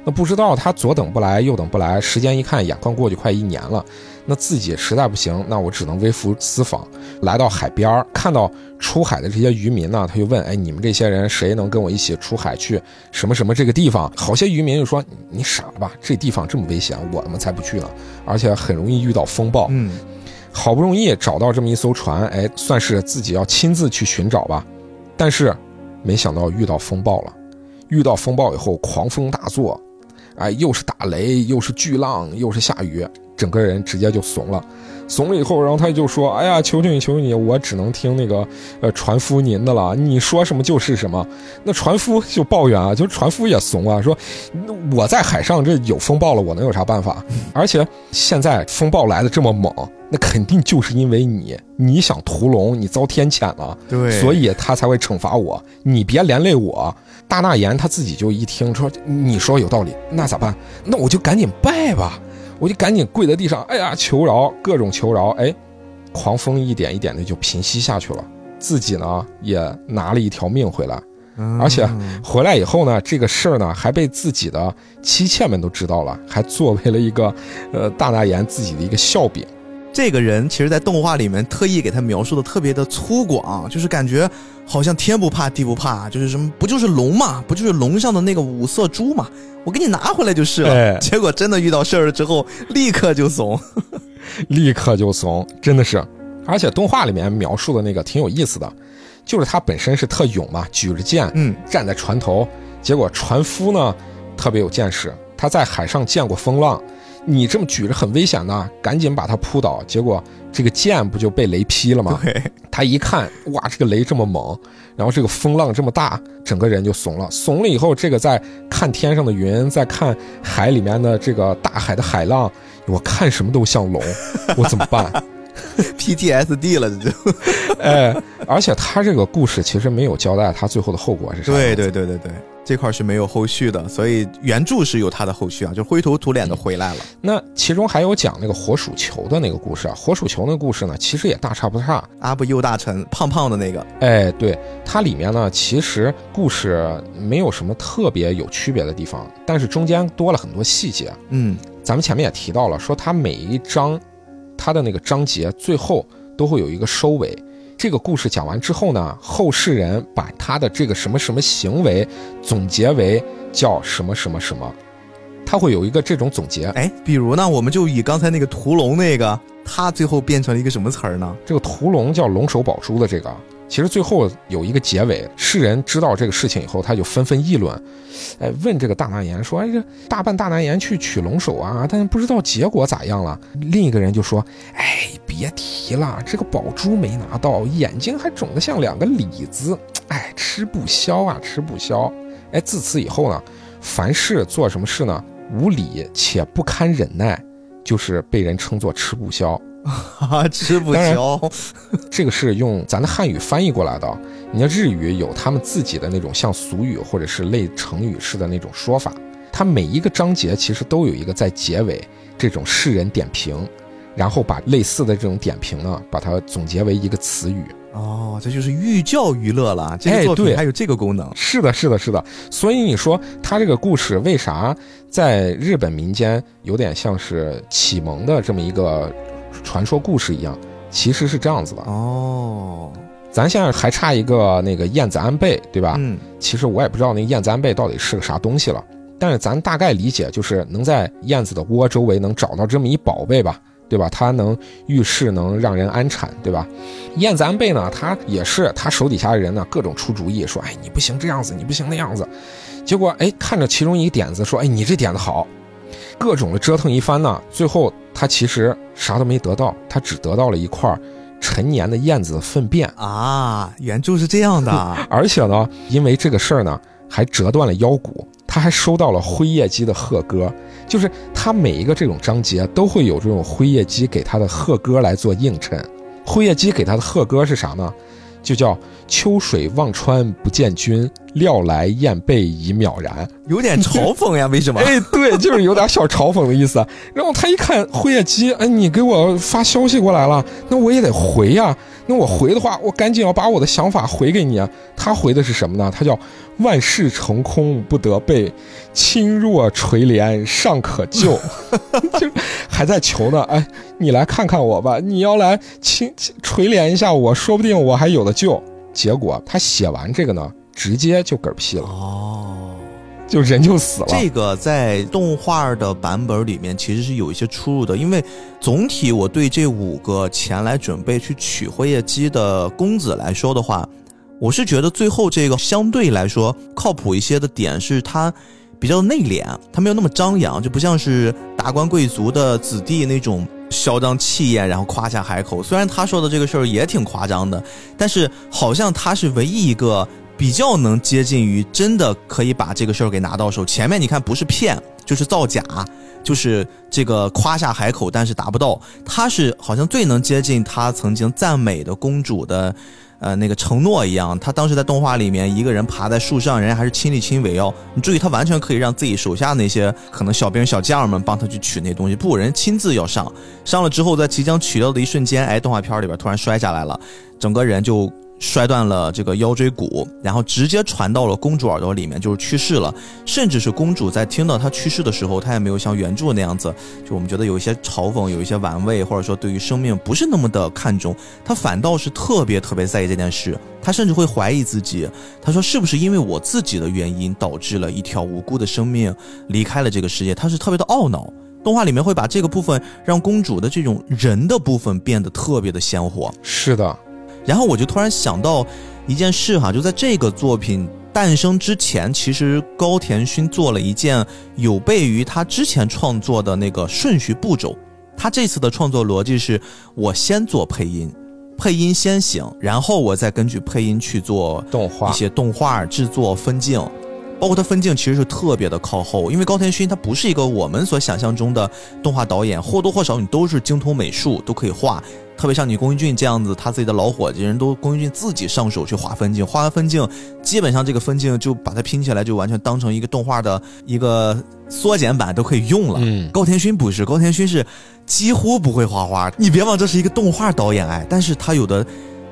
那不知道他左等不来右等不来，时间一看，眼看过去快一年了，那自己实在不行，那我只能微服私访，来到海边儿，看到出海的这些渔民呢，他就问：哎，你们这些人谁能跟我一起出海去什么什么这个地方？好些渔民就说：你傻了吧，这地方这么危险，我们才不去呢，而且很容易遇到风暴。嗯，好不容易找到这么一艘船，哎，算是自己要亲自去寻找吧，但是没想到遇到风暴了。遇到风暴以后，狂风大作，哎，又是打雷，又是巨浪，又是下雨，整个人直接就怂了。怂了以后，然后他就说：“哎呀，求求你，求求你，我只能听那个呃船夫您的了，你说什么就是什么。”那船夫就抱怨啊，就船夫也怂啊，说：“我在海上这有风暴了，我能有啥办法？而且现在风暴来的这么猛，那肯定就是因为你，你想屠龙，你遭天谴了，对，所以他才会惩罚我。你别连累我。”大纳言他自己就一听说你说有道理，那咋办？那我就赶紧拜吧，我就赶紧跪在地上，哎呀求饶，各种求饶。哎，狂风一点一点的就平息下去了，自己呢也拿了一条命回来。而且回来以后呢，这个事儿呢还被自己的妻妾们都知道了，还作为了一个呃大大言自己的一个笑柄。这个人其实，在动画里面特意给他描述的特别的粗犷，就是感觉好像天不怕地不怕，就是什么不就是龙嘛，不就是龙上的那个五色珠嘛，我给你拿回来就是了。哎结果真的遇到事儿了之后，立刻就怂。*laughs* 立刻就怂，真的是。而且动画里面描述的那个挺有意思的，就是他本身是特勇嘛，举着剑，嗯，站在船头。结果船夫呢特别有见识，他在海上见过风浪，你这么举着很危险的，赶紧把他扑倒。结果这个剑不就被雷劈了吗？对，他一看，哇，这个雷这么猛，然后这个风浪这么大，整个人就怂了。怂了以后，这个在看天上的云，在看海里面的这个大海的海浪，我看什么都像龙，*laughs* 我怎么办？PTSD 了，这就。*laughs* 哎，而且他这个故事其实没有交代他最后的后果是啥。对对对对对，这块是没有后续的，所以原著是有它的后续啊，就灰头土脸的回来了。那其中还有讲那个火鼠球的那个故事啊，火鼠球那个故事呢，其实也大差不差。阿布右大臣胖胖的那个，哎，对，它里面呢，其实故事没有什么特别有区别的地方，但是中间多了很多细节。嗯，咱们前面也提到了，说它每一章，它的那个章节最后都会有一个收尾。这个故事讲完之后呢，后世人把他的这个什么什么行为总结为叫什么什么什么，他会有一个这种总结。哎，比如呢，我们就以刚才那个屠龙那个，他最后变成了一个什么词儿呢？这个屠龙叫龙首宝珠的这个，其实最后有一个结尾，世人知道这个事情以后，他就纷纷议论，哎，问这个大难言说，哎，这大半大难言去取龙首啊，但是不知道结果咋样了。另一个人就说，哎，别提了，这个宝珠没拿到，眼睛还肿得像两个李子，哎，吃不消啊，吃不消。哎，自此以后呢，凡事做什么事呢，无理且不堪忍耐，就是被人称作吃不消。啊，*laughs* 吃不消。这个是用咱的汉语翻译过来的。你像日语有他们自己的那种像俗语或者是类成语式的那种说法，它每一个章节其实都有一个在结尾这种世人点评，然后把类似的这种点评呢，把它总结为一个词语。哦，这就是寓教于乐了。这哎个作品对还有这个功能。是的，是的，是的。所以你说他这个故事为啥在日本民间有点像是启蒙的这么一个传说故事一样？其实是这样子的。哦，咱现在还差一个那个燕子安倍，对吧？嗯，其实我也不知道那燕子安倍到底是个啥东西了，但是咱大概理解就是能在燕子的窝周围能找到这么一宝贝吧，对吧？它能遇事，能让人安产，对吧？燕子安倍呢，他也是他手底下的人呢各种出主意，说哎你不行这样子，你不行那样子，结果哎看着其中一个点子说哎你这点子好，各种的折腾一番呢，最后他其实啥都没得到，他只得到了一块陈年的燕子的粪便。啊，原著是这样的。*laughs* 而且呢，因为这个事儿呢，还折断了腰骨，他还收到了辉夜姬的贺歌，就是他每一个这种章节都会有这种辉夜姬给他的贺歌来做映衬。辉夜姬给他的贺歌是啥呢？就叫“秋水望穿不见君，料来雁背已渺然 *laughs* ”。有点嘲讽呀？为什么？*laughs* 哎，对，就是有点小嘲讽的意思。*laughs* 然后他一看辉夜姬，哎，你给我发消息过来了，那我也得回呀。那我回的话，我赶紧要把我的想法回给你啊。他回的是什么呢？他叫“万事成空不得备，亲若垂帘尚可救”，就还在求呢。哎，你来看看我吧，你要来亲垂怜一下我，说不定我还有的救。结果他写完这个呢，直接就嗝屁了，哦，就人就死了。这个在动画的版本里面其实是有一些出入的，因为总体我对这五个前来准备去取辉夜姬的公子来说的话，我是觉得最后这个相对来说靠谱一些的点是他比较内敛，他没有那么张扬，就不像是达官贵族的子弟那种嚣张气焰，然后夸下海口。虽然他说的这个事儿也挺夸张的，但是好像他是唯一一个比较能接近于真的可以把这个事儿给拿到手。前面你看不是骗就是造假，就是这个夸下海口，但是达不到。他是好像最能接近他曾经赞美的公主的。呃，那个承诺一样，他当时在动画里面一个人爬在树上，人家还是亲力亲为哦。你注意，他完全可以让自己手下那些可能小兵小将们帮他去取那东西，不，人亲自要上，上了之后，在即将取掉的一瞬间，哎，动画片里边突然摔下来了，整个人就摔断了这个腰椎骨，然后直接传到了公主耳朵里面，就是去世了。甚至是公主在听到他去世的时候，她也没有像原著那样子，就我们觉得有一些嘲讽，有一些玩味，或者说对于生命不是那么的看重，她反倒是特别特别在意这件事。她甚至会怀疑自己，她说是不是因为我自己的原因导致了一条无辜的生命离开了这个世界？她是特别的懊恼。动画里面会把这个部分让公主的这种人的部分变得特别的鲜活。是的，然后我就突然想到一件事哈，就在这个作品诞生之前，其实高田勋做了一件有悖于他之前创作的那个顺序步骤。他这次的创作逻辑是我先做配音，配音先行，然后我再根据配音去做动画一些动画制作分镜。包括他分镜其实是特别的靠后，因为高田勋他不是一个我们所想象中的动画导演，或多或少你都是精通美术，都可以画。特别像你宫崎骏这样子，他自己的老伙计人都宫崎骏自己上手去画分镜，画完分镜，基本上这个分镜就把它拼起来，就完全当成一个动画的一个缩减版都可以用了。嗯高田勋不是，高田勋是几乎不会画画。你别忘这是一个动画导演哎，但是他有的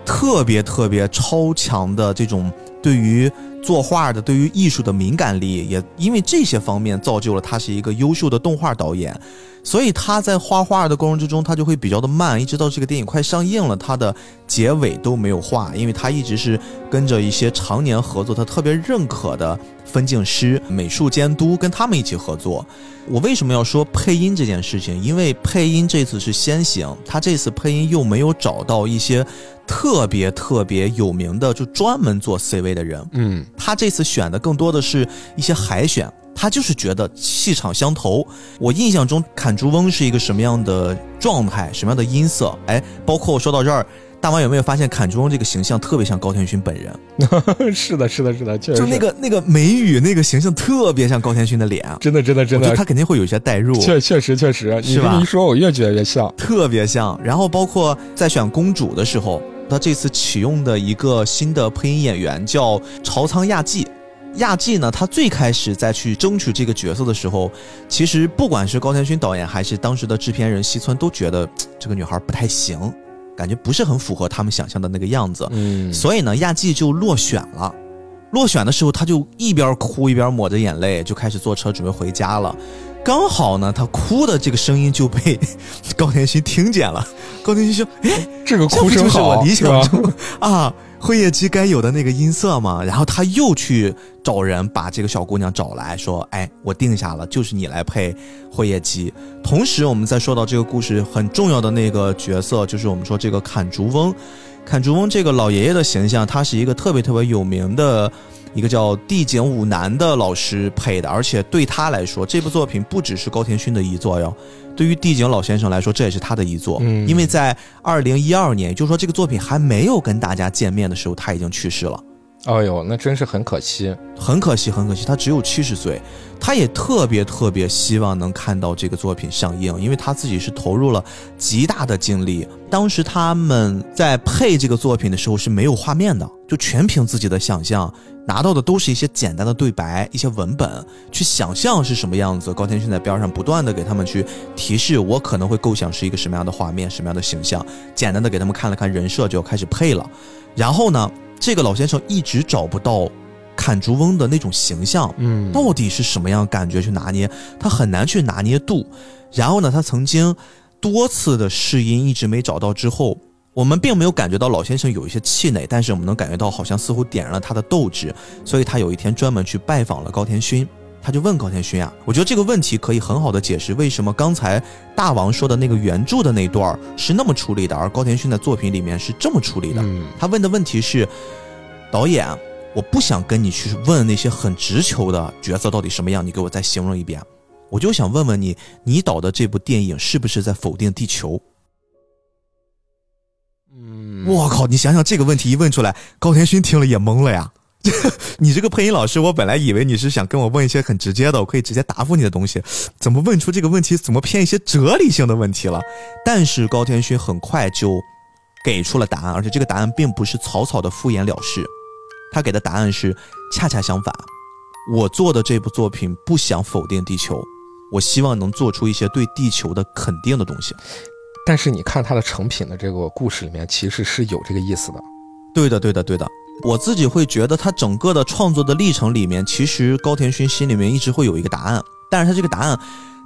特别特别超强的这种对于作画的、对于艺术的敏感力，也因为这些方面造就了他是一个优秀的动画导演。所以他在画画的过程之中，他就会比较的慢，一直到这个电影快上映了，他的结尾都没有画，因为他一直是跟着一些常年合作、他特别认可的分镜师、美术监督跟他们一起合作。我为什么要说配音这件事情？因为配音这次是先行，他这次配音又没有找到一些特别特别有名的，就专门做 CV 的人。嗯他这次选的更多的是一些海选，他就是觉得气场相投。我印象中砍竹翁是一个什么样的状态，什么样的音色？哎，包括说到这儿，大王有没有发现砍竹翁这个形象特别像高天勋本人？*laughs* 是的，是的，是的，确实就那个那个眉宇那个形象特别像高天勋的脸，真的，真的，真的他，肯定会有一些代入。确确实确实，你这么一说，我越觉得越像。特别像。然后包括在选公主的时候，他这次启用的一个新的配音演员叫朝仓亚纪。亚季呢，他最开始在去争取这个角色的时候，其实不管是高田勋导演还是当时的制片人西村，都觉得这个女孩不太行，感觉不是很符合他们想象的那个样子。嗯，所以呢，亚季就落选了。落选的时候，他就一边哭一边抹着眼泪，就开始坐车准备回家了。刚好呢，他哭的这个声音就被 *laughs* 高田勋听见了。高田勋说：“哎，这个哭声是我理想中啊辉夜姬该有的那个音色嘛？”然后他又去找人把这个小姑娘找来说：“哎，我定下了，就是你来配辉夜姬。”同时，我们再说到这个故事很重要的那个角色，就是我们说这个砍竹翁。砍竹翁这个老爷爷的形象，他是一个特别特别有名的一个叫地井武男的老师配的，而且对他来说，这部作品不只是高田勋的遗作哟。对于地井老先生来说，这也是他的遗作，嗯因为在二零一二年，也就是说这个作品还没有跟大家见面的时候，他已经去世了。哎呦，那真是很可惜。很可惜，很可惜，他只有七十岁。他也特别特别希望能看到这个作品上映，因为他自己是投入了极大的精力。当时他们在配这个作品的时候是没有画面的，就全凭自己的想象，拿到的都是一些简单的对白、一些文本，去想象是什么样子。高天勋在边上不断的给他们去提示，我可能会构想是一个什么样的画面、什么样的形象，简单的给他们看了看人设，就要开始配了。然后呢，这个老先生一直找不到砍竹翁的那种形象，嗯，到底是什么样感觉去拿捏，他很难去拿捏度。然后呢，他曾经多次的试音一直没找到之后，我们并没有感觉到老先生有一些气馁，但是我们能感觉到好像似乎点燃了他的斗志，所以他有一天专门去拜访了高田勋。他就问高田勋啊，我觉得这个问题可以很好的解释为什么刚才大王说的那个原著的那段是那么处理的，而高田勋的作品里面是这么处理的。嗯他问的问题是，导演，我不想跟你去问那些很直球的角色到底什么样，你给我再形容一遍。我就想问问你，你导的这部电影是不是在否定地球？嗯，我靠！你想想这个问题一问出来，高田勋听了也懵了呀。*laughs* 你这个配音老师，我本来以为你是想跟我问一些很直接的，我可以直接答复你的东西，怎么问出这个问题，怎么偏一些哲理性的问题了？但是高天勋很快就给出了答案，而且这个答案并不是草草的敷衍了事，他给的答案是恰恰相反。我做的这部作品不想否定地球，我希望能做出一些对地球的肯定的东西。但是你看他的成品的这个故事里面，其实是有这个意思的。对的，对的，对的。我自己会觉得，他整个的创作的历程里面，其实高田勋心里面一直会有一个答案，但是他这个答案，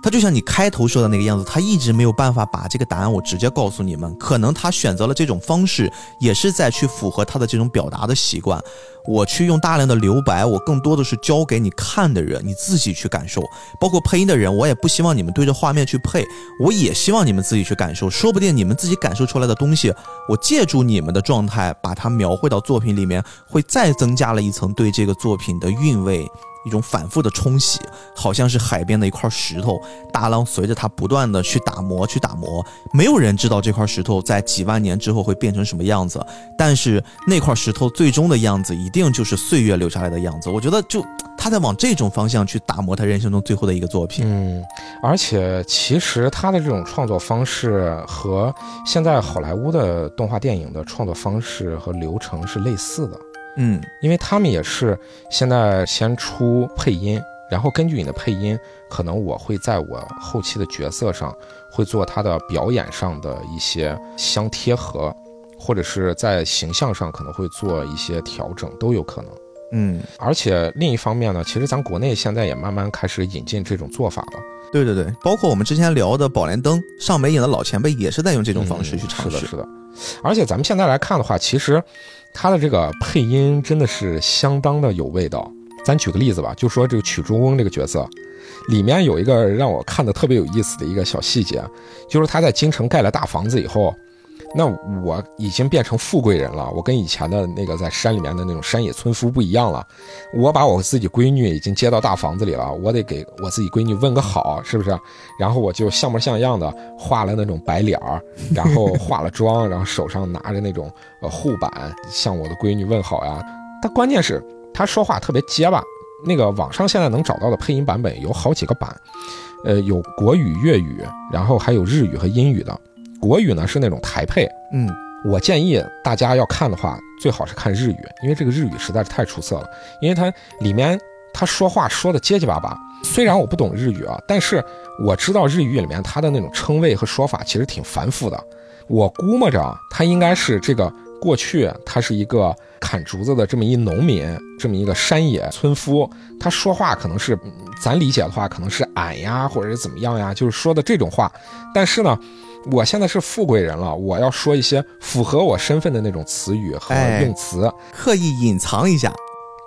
他就像你开头说的那个样子，他一直没有办法把这个答案我直接告诉你们。可能他选择了这种方式，也是在去符合他的这种表达的习惯。我去用大量的留白，我更多的是教给你看的人，你自己去感受。包括配音的人，我也不希望你们对着画面去配，我也希望你们自己去感受。说不定你们自己感受出来的东西，我借助你们的状态，把它描绘到作品里面，会再增加了一层对这个作品的韵味。一种反复的冲洗，好像是海边的一块石头，大浪随着它不断的去打磨，去打磨。没有人知道这块石头在几万年之后会变成什么样子，但是那块石头最终的样子一定就是岁月留下来的样子。我觉得就他在往这种方向去打磨他人生中最后的一个作品。嗯，而且其实他的这种创作方式和现在好莱坞的动画电影的创作方式和流程是类似的，嗯因为他们也是现在先出配音，然后根据你的配音，可能我会在我后期的角色上会做他的表演上的一些相贴合，或者是在形象上可能会做一些调整，都有可能。嗯，而且另一方面呢，其实咱国内现在也慢慢开始引进这种做法了。对对对，包括我们之前聊的《宝莲灯》，上美影的老前辈也是在用这种方式去尝试。嗯是的，是的。而且咱们现在来看的话，其实他的这个配音真的是相当的有味道。咱举个例子吧，就说这个曲中翁这个角色，里面有一个让我看的特别有意思的一个小细节，就是他在京城盖了大房子以后，那我已经变成富贵人了，我跟以前的那个在山里面的那种山野村夫不一样了。我把我自己闺女已经接到大房子里了，我得给我自己闺女问个好，是不是？然后我就像模像样的画了那种白脸儿，然后 *laughs* 化了妆，然后手上拿着那种呃护板，向我的闺女问好呀。但关键是他说话特别结巴。那个网上现在能找到的配音版本有好几个版，呃，有国语、粤语，然后还有日语和英语的。国语呢是那种台配，嗯，我建议大家要看的话，最好是看日语，因为这个日语实在是太出色了。因为它里面他说话说的结结巴巴，虽然我不懂日语啊，但是我知道日语里面它的那种称谓和说法其实挺繁复的。我估摸着啊，他应该是这个过去他是一个砍竹子的这么一农民，这么一个山野村夫，他说话可能是嗯咱理解的话，可能是俺呀，或者是怎么样呀，就是说的这种话。但是呢，我现在是富贵人了，我要说一些符合我身份的那种词语和哎用词。刻意隐藏一下。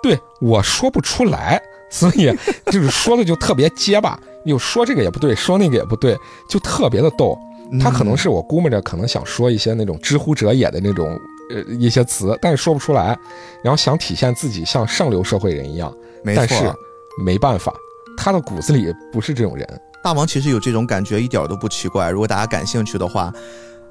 对我说不出来，*laughs* 所以就是说的就特别结巴，又说这个也不对，说那个也不对，就特别的逗。他可能是我估摸着可能想说一些那种知乎者也的那种呃一些词，但是说不出来，然后想体现自己像上流社会人一样，没但是，没办法，他的骨子里不是这种人。大王其实有这种感觉，一点都不奇怪。如果大家感兴趣的话，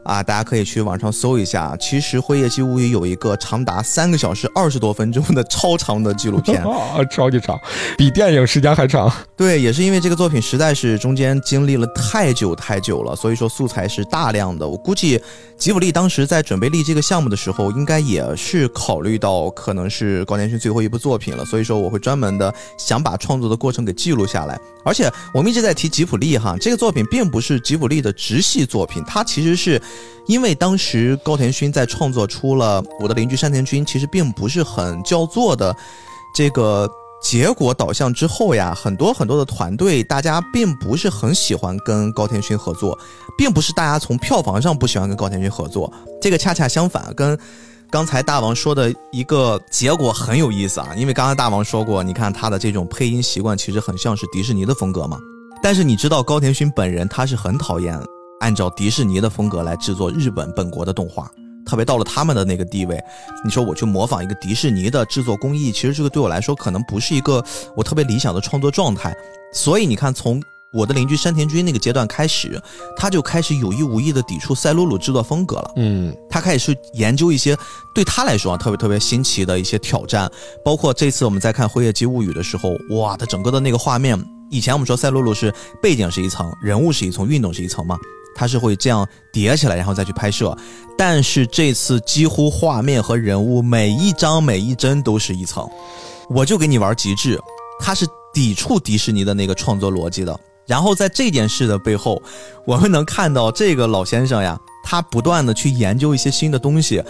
啊，大家可以去网上搜一下。其实《辉夜姬物语》有一个长达三个小时二十多分钟的超长的纪录片，*laughs* 啊，超级长，比电影时间还长。对，也是因为这个作品实在是中间经历了太久太久了，所以说素材是大量的。我估计吉卜力当时在准备立这个项目的时候，应该也是考虑到可能是高田勋最后一部作品了，所以说我会专门的想把创作的过程给记录下来。而且我们一直在提吉卜力哈，这个作品并不是吉卜力的直系作品，它其实是因为当时高田勋在创作出了《我的邻居山田君》，其实并不是很叫座的这个结果导向之后呀，很多很多的团队，大家并不是很喜欢跟高田勋合作，并不是大家从票房上不喜欢跟高田勋合作，这个恰恰相反，跟刚才大王说的一个结果很有意思啊。因为刚才大王说过，你看他的这种配音习惯其实很像是迪士尼的风格嘛。但是你知道高田勋本人他是很讨厌按照迪士尼的风格来制作日本本国的动画。特别到了他们的那个地位，你说我去模仿一个迪士尼的制作工艺，其实这个对我来说可能不是一个我特别理想的创作状态。所以你看，从我的邻居山田君那个阶段开始，他就开始有意无意的抵触赛璐璐制作风格了。嗯，他开始去研究一些对他来说啊特别特别新奇的一些挑战，包括这次我们在看《辉夜姬物语》的时候，哇，他整个的那个画面，以前我们说赛璐璐是背景是一层，人物是一层，运动是一层嘛，它是会这样叠起来，然后再去拍摄。但是这次几乎画面和人物每一张每一帧都是一层，我就给你玩极致，它是抵触迪士尼的那个创作逻辑的。然后在这件事的背后，我们能看到这个老先生呀，他不断的去研究一些新的东西。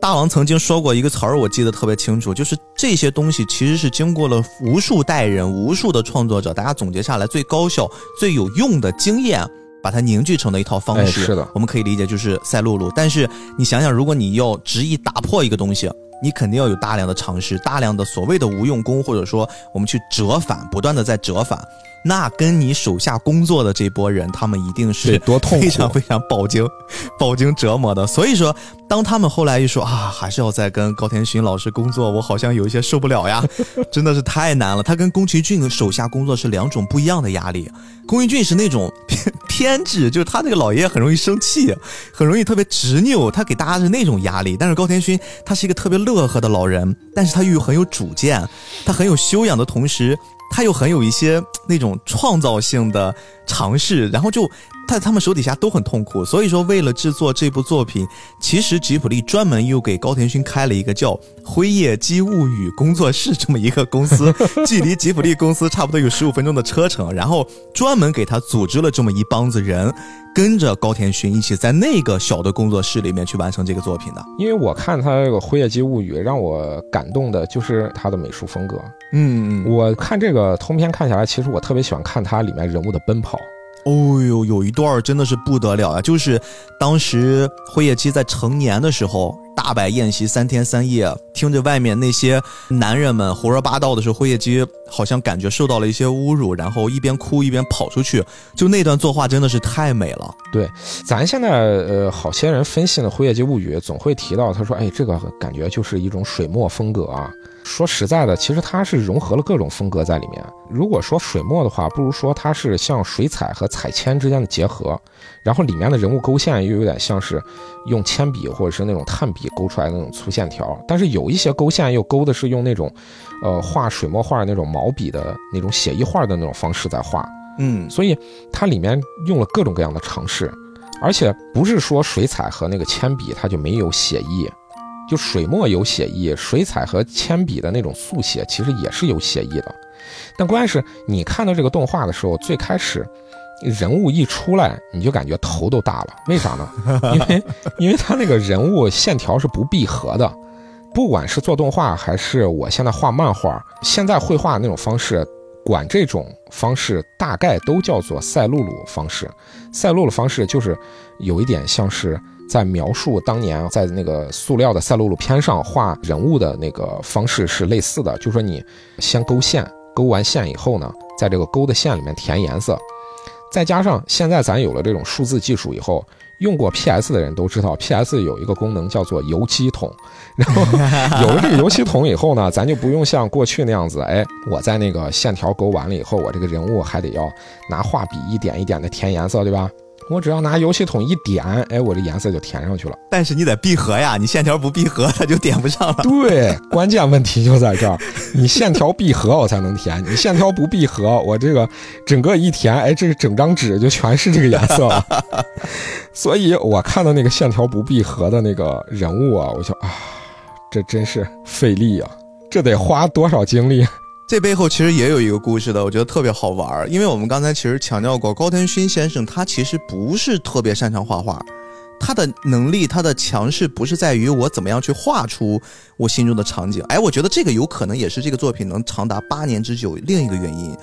大王曾经说过一个词儿，我记得特别清楚，就是这些东西其实是经过了无数代人、无数的创作者，大家总结下来最高效、最有用的经验，把它凝聚成的一套方式。哎是的我们可以理解就是赛璐璐。但是你想想，如果你要执意打破一个东西，你肯定要有大量的尝试，大量的所谓的无用功，或者说我们去折返，不断的在折返。那跟你手下工作的这波人，他们一定是多痛苦非常非常饱经 *laughs* 饱经折磨的。所以说，当他们后来一说啊，还是要再跟高田勋老师工作，我好像有一些受不了呀，*laughs* 真的是太难了。他跟宫崎骏手下工作是两种不一样的压力。宫崎骏是那种 *laughs* 偏偏执，就是他那个老爷爷很容易生气，很容易特别执拗，他给大家是那种压力。但是高田勋他是一个特别乐呵的老人，但是他又很有主见，他很有修养的同时。他又很有一些那种创造性的尝试，然后就在他们手底下都很痛苦。所以说，为了制作这部作品，其实吉普力专门又给高田勋开了一个叫“辉夜姬物语工作室”这么一个公司，*laughs* 距离吉普力公司差不多有十五分钟的车程，然后专门给他组织了这么一帮子人，跟着高田勋一起在那个小的工作室里面去完成这个作品的。因为我看他这个《辉夜姬物语》，让我感动的就是他的美术风格。嗯嗯，我看这个通篇看下来，其实我特别喜欢看它里面人物的奔跑。哦呦，有一段真的是不得了啊！就是当时辉夜姬在成年的时候，大摆宴席三天三夜，听着外面那些男人们胡说八道的时候，辉夜姬好像感觉受到了一些侮辱，然后一边哭一边跑出去。就那段作画真的是太美了。对，咱现在呃，好些人分析呢《辉夜姬物语》，总会提到他说，哎，这个感觉就是一种水墨风格啊。说实在的，其实它是融合了各种风格在里面。如果说水墨的话，不如说它是像水彩和彩铅之间的结合，然后里面的人物勾线又有点像是用铅笔或者是那种炭笔勾出来的那种粗线条，但是有一些勾线又勾的是用那种，呃，画水墨画那种毛笔的那种写意画的那种方式在画。嗯，所以它里面用了各种各样的尝试，而且不是说水彩和那个铅笔它就没有写意。就水墨有写意，水彩和铅笔的那种速写其实也是有写意的。但关键是你看到这个动画的时候，最开始人物一出来，你就感觉头都大了。为啥呢？因为因为他那个人物线条是不闭合的。不管是做动画还是我现在画漫画，现在绘画的那种方式，管这种方式大概都叫做赛璐璐方式。赛璐璐方式就是有一点像是。在描述当年在那个塑料的赛璐璐片上画人物的那个方式是类似的，就说你先勾线，勾完线以后呢，在这个勾的线里面填颜色，再加上现在咱有了这种数字技术以后，用过 PS 的人都知道，PS 有一个功能叫做油漆桶，然后有了这个油漆桶以后呢，咱就不用像过去那样子，哎，我在那个线条勾完了以后，我这个人物还得要拿画笔一点一点的填颜色，对吧？我只要拿油漆桶一点，哎，我这颜色就填上去了。但是你得闭合呀，你线条不闭合，它就点不上了。对，关键问题就在这儿，你线条闭合我才能填，你线条不闭合，我这个整个一填，哎，这整张纸就全是这个颜色了。*laughs* 所以我看到那个线条不闭合的那个人物啊，我就啊，这真是费力啊，这得花多少精力？这背后其实也有一个故事的，我觉得特别好玩儿。因为我们刚才其实强调过，高田勋先生他其实不是特别擅长画画，他的能力、他的强势不是在于我怎么样去画出我心中的场景。哎，我觉得这个有可能也是这个作品能长达八年之久另一个原因，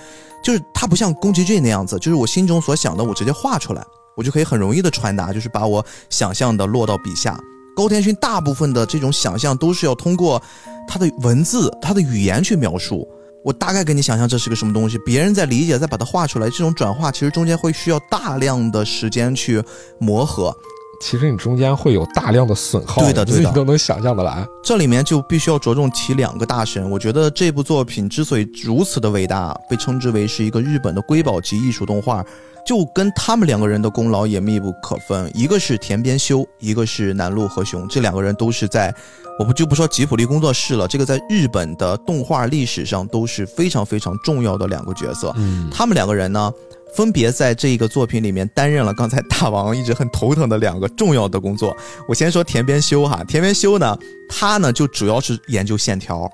就是他不像宫崎骏那样子，就是我心中所想的我直接画出来，我就可以很容易的传达，就是把我想象的落到笔下。高田勋大部分的这种想象都是要通过他的文字、他的语言去描述。我大概给你想象这是个什么东西，别人在理解，再把它画出来，这种转化其实中间会需要大量的时间去磨合。其实你中间会有大量的损耗，对的，对的，都能想象的来。这里面就必须要着重提两个大神。我觉得这部作品之所以如此的伟大，被称之为是一个日本的瑰宝级艺术动画，就跟他们两个人的功劳也密不可分。一个是田边修，一个是南陆和雄，这两个人都是在。我不就不说吉普力工作室了，这个在日本的动画历史上都是非常非常重要的两个角色。嗯，他们两个人呢，分别在这一个作品里面担任了刚才大王一直很头疼的两个重要的工作。我先说田边修哈，田边修呢，他呢就主要是研究线条。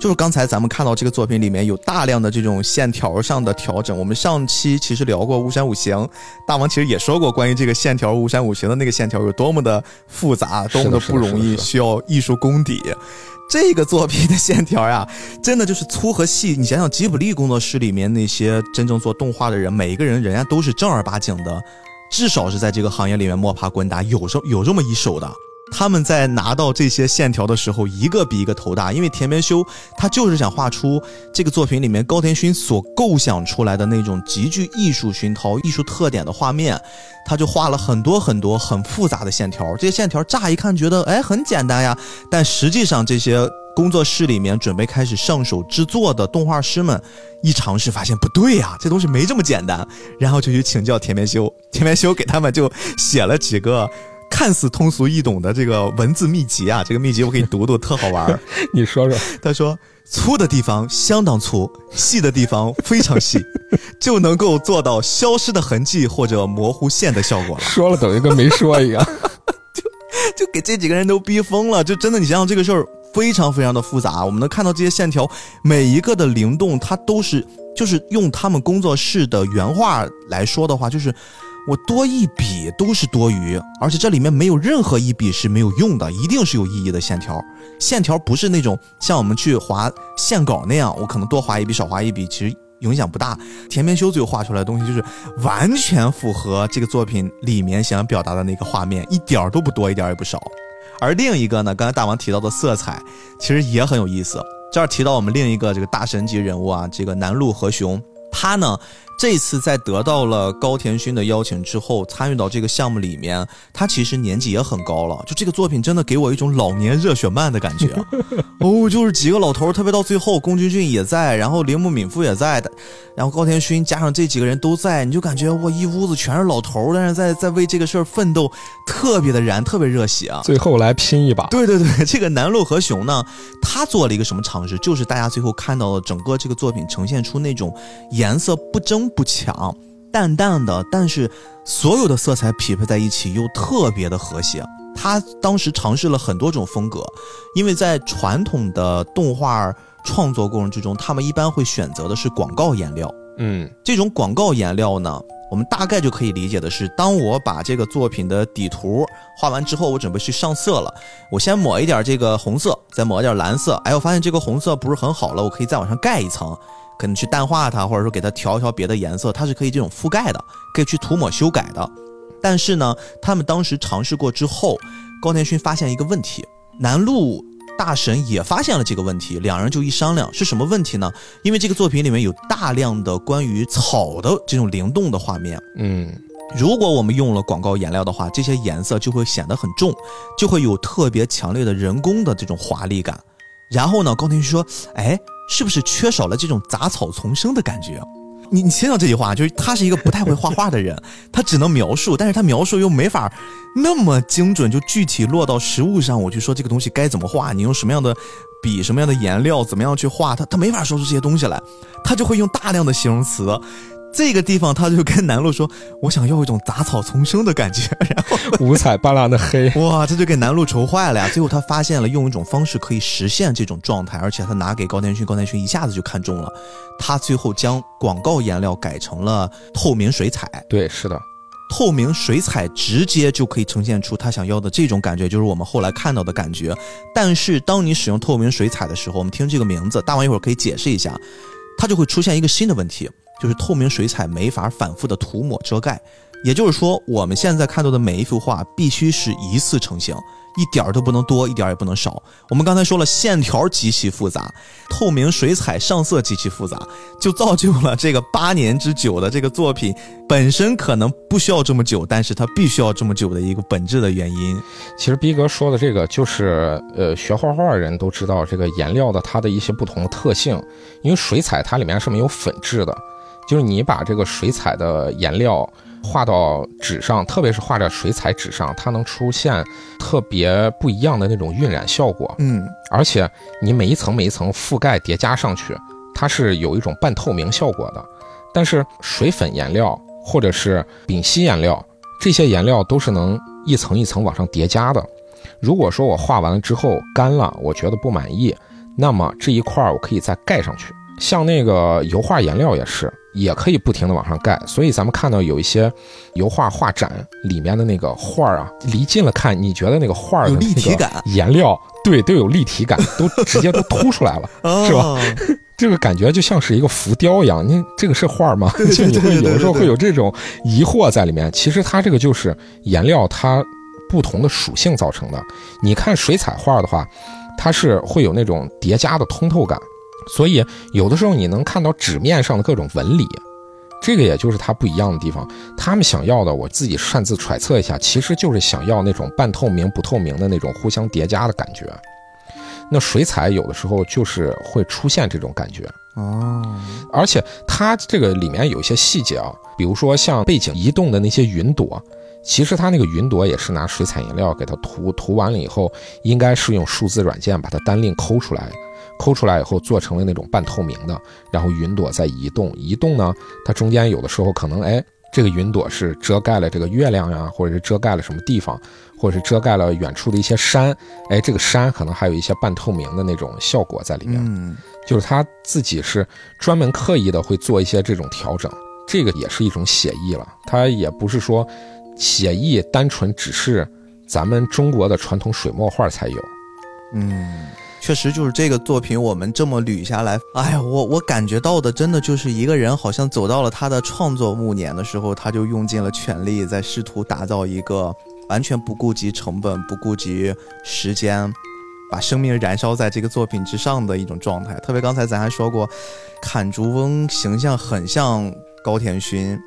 就是刚才咱们看到这个作品里面有大量的这种线条上的调整。我们上期其实聊过巫山五行，大王其实也说过关于这个线条巫山五行的那个线条有多么的复杂，多么的不容易，需要艺术功底。这个作品的线条呀，真的就是粗和细。你想想吉卜力工作室里面那些真正做动画的人，每一个人人家都是正儿八经的，至少是在这个行业里面摸爬滚打，有这有这么一手的。他们在拿到这些线条的时候，一个比一个头大，因为田边修他就是想画出这个作品里面高田勋所构想出来的那种极具艺术熏陶、艺术特点的画面，他就画了很多很多很复杂的线条。这些线条乍一看觉得哎很简单呀，但实际上这些工作室里面准备开始上手制作的动画师们一尝试发现不对呀，这东西没这么简单，然后就去请教田边修，田边修给他们就写了几个。*laughs* 看似通俗易懂的这个文字秘籍啊，这个秘籍我给你读读，特好玩儿。*laughs* 你说说，他说粗的地方相当粗，细的地方非常细，*laughs* 就能够做到消失的痕迹或者模糊线的效果了。说了等于跟没说一样。*laughs* 就就给这几个人都逼疯了，就真的，你想想这个事儿非常非常的复杂。我们能看到这些线条，每一个的灵动，它都是就是用他们工作室的原话来说的话，就是我多一笔都是多余，而且这里面没有任何一笔是没有用的，一定是有意义的线条。线条不是那种像我们去划线稿那样，我可能多划一笔少划一笔，其实影响不大。田边修最后画出来的东西就是完全符合这个作品里面想表达的那个画面，一点儿都不多，一点儿也不少。而另一个呢，刚才大王提到的色彩，其实也很有意思。这儿提到我们另一个这个大神级人物啊，这个南陆和雄，他呢这次在得到了高田勋的邀请之后，参与到这个项目里面，他其实年纪也很高了。就这个作品真的给我一种老年热血漫的感觉。*laughs* 哦，就是几个老头儿，特别到最后，宫崎骏也在，然后铃木敏夫也在的，然后高田勋加上这几个人都在，你就感觉哇，一屋子全是老头儿，但是在在为这个事儿奋斗，特别的燃，特别热血啊。最后来拼一把。对对对，这个南陆和雄呢，他做了一个什么尝试？就是大家最后看到的整个这个作品呈现出那种颜色不争不抢、淡淡的，但是所有的色彩匹配在一起又特别的和谐。他当时尝试了很多种风格，因为在传统的动画创作过程之中，他们一般会选择的是广告颜料。嗯这种广告颜料呢，我们大概就可以理解的是，当我把这个作品的底图画完之后，我准备去上色了，我先抹一点这个红色，再抹一点蓝色，哎，我发现这个红色不是很好了，我可以再往上盖一层，可能去淡化它，或者说给它调一调别的颜色，它是可以这种覆盖的，可以去涂抹修改的。但是呢，他们当时尝试过之后，高田勋发现一个问题，南陆大神也发现了这个问题，两人就一商量，是什么问题呢？因为这个作品里面有大量的关于草的这种灵动的画面，嗯，如果我们用了广告颜料的话，这些颜色就会显得很重，就会有特别强烈的人工的这种华丽感。然后呢，高田勋说：“哎，是不是缺少了这种杂草丛生的感觉？”你你想想这句话，就是他是一个不太会画画的人，他只能描述，但是他描述又没法那么精准，就具体落到实物上，我去说这个东西该怎么画，你用什么样的笔、什么样的颜料，怎么样去画，他他没法说出这些东西来，他就会用大量的形容词。这个地方他就跟南路说：“我想要一种杂草丛生的感觉。*laughs* ”然后五彩斑斓的黑。*laughs* 哇，这就给南路愁坏了呀！最后他发现了用一种方式可以实现这种状态，而且他拿给高天勋，高天勋一下子就看中了。他最后将广告颜料改成了透明水彩，对，是的，透明水彩直接就可以呈现出他想要的这种感觉，就是我们后来看到的感觉。但是当你使用透明水彩的时候，我们听这个名字，大王一会儿可以解释一下，它就会出现一个新的问题，就是透明水彩没法反复的涂抹遮盖。也就是说，我们现在看到的每一幅画必须是一次成型，一点儿都不能多，一点儿也不能少。我们刚才说了，线条极其复杂，透明水彩上色极其复杂，就造就了这个八年之久的这个作品本身可能不需要这么久，但是它必须要这么久的一个本质的原因。其实逼哥说的这个就是，呃，学画画的人都知道这个颜料的它的一些不同的特性，因为水彩它里面是没有粉质的，就是你把这个水彩的颜料画到纸上，特别是画在水彩纸上，它能出现特别不一样的那种晕染效果，嗯，而且你每一层每一层覆盖叠加上去，它是有一种半透明效果的。但是水粉颜料或者是丙烯颜料，这些颜料都是能一层一层往上叠加的。如果说我画完了之后干了，我觉得不满意，那么这一块儿我可以再盖上去。像那个油画颜料也是，也可以不停的往上盖。所以咱们看到有一些油画画展里面的那个画儿啊，离近了看，你觉得那个画儿的立那个体感颜料对都有立体感，都直接都凸出来了。*laughs* 是吧哦？*laughs* 这个感觉就像是一个浮雕一样，你这个是画吗？*laughs* 就你会有的时候会有这种疑惑在里面。其实它这个就是颜料，它不同的属性造成的。你看水彩画的话，它是会有那种叠加的通透感，所以有的时候你能看到纸面上的各种纹理，这个也就是它不一样的地方。他们想要的，我自己擅自揣测一下，其实就是想要那种半透明、不透明的那种互相叠加的感觉。那水彩有的时候就是会出现这种感觉。哦，而且它这个里面有一些细节啊，比如说像背景移动的那些云朵，其实它那个云朵也是拿水彩颜料给它涂涂完了以后，应该是用数字软件把它单另抠出来，抠出来以后做成了那种半透明的，然后云朵在移动，移动呢，它中间有的时候可能哎，这个云朵是遮盖了这个月亮呀，或者是遮盖了什么地方，或者是遮盖了远处的一些山，哎，这个山可能还有一些半透明的那种效果在里面。嗯，就是他自己是专门刻意的会做一些这种调整，这个也是一种写意了。他也不是说写意单纯只是咱们中国的传统水墨画才有。嗯，确实就是这个作品，我们这么捋下来，哎呀，我我感觉到的真的就是一个人好像走到了他的创作暮年的时候，他就用尽了全力，在试图打造一个完全不顾及成本、不顾及时间，把生命燃烧在这个作品之上的一种状态。特别刚才咱还说过，砍竹翁形象很像高田勋。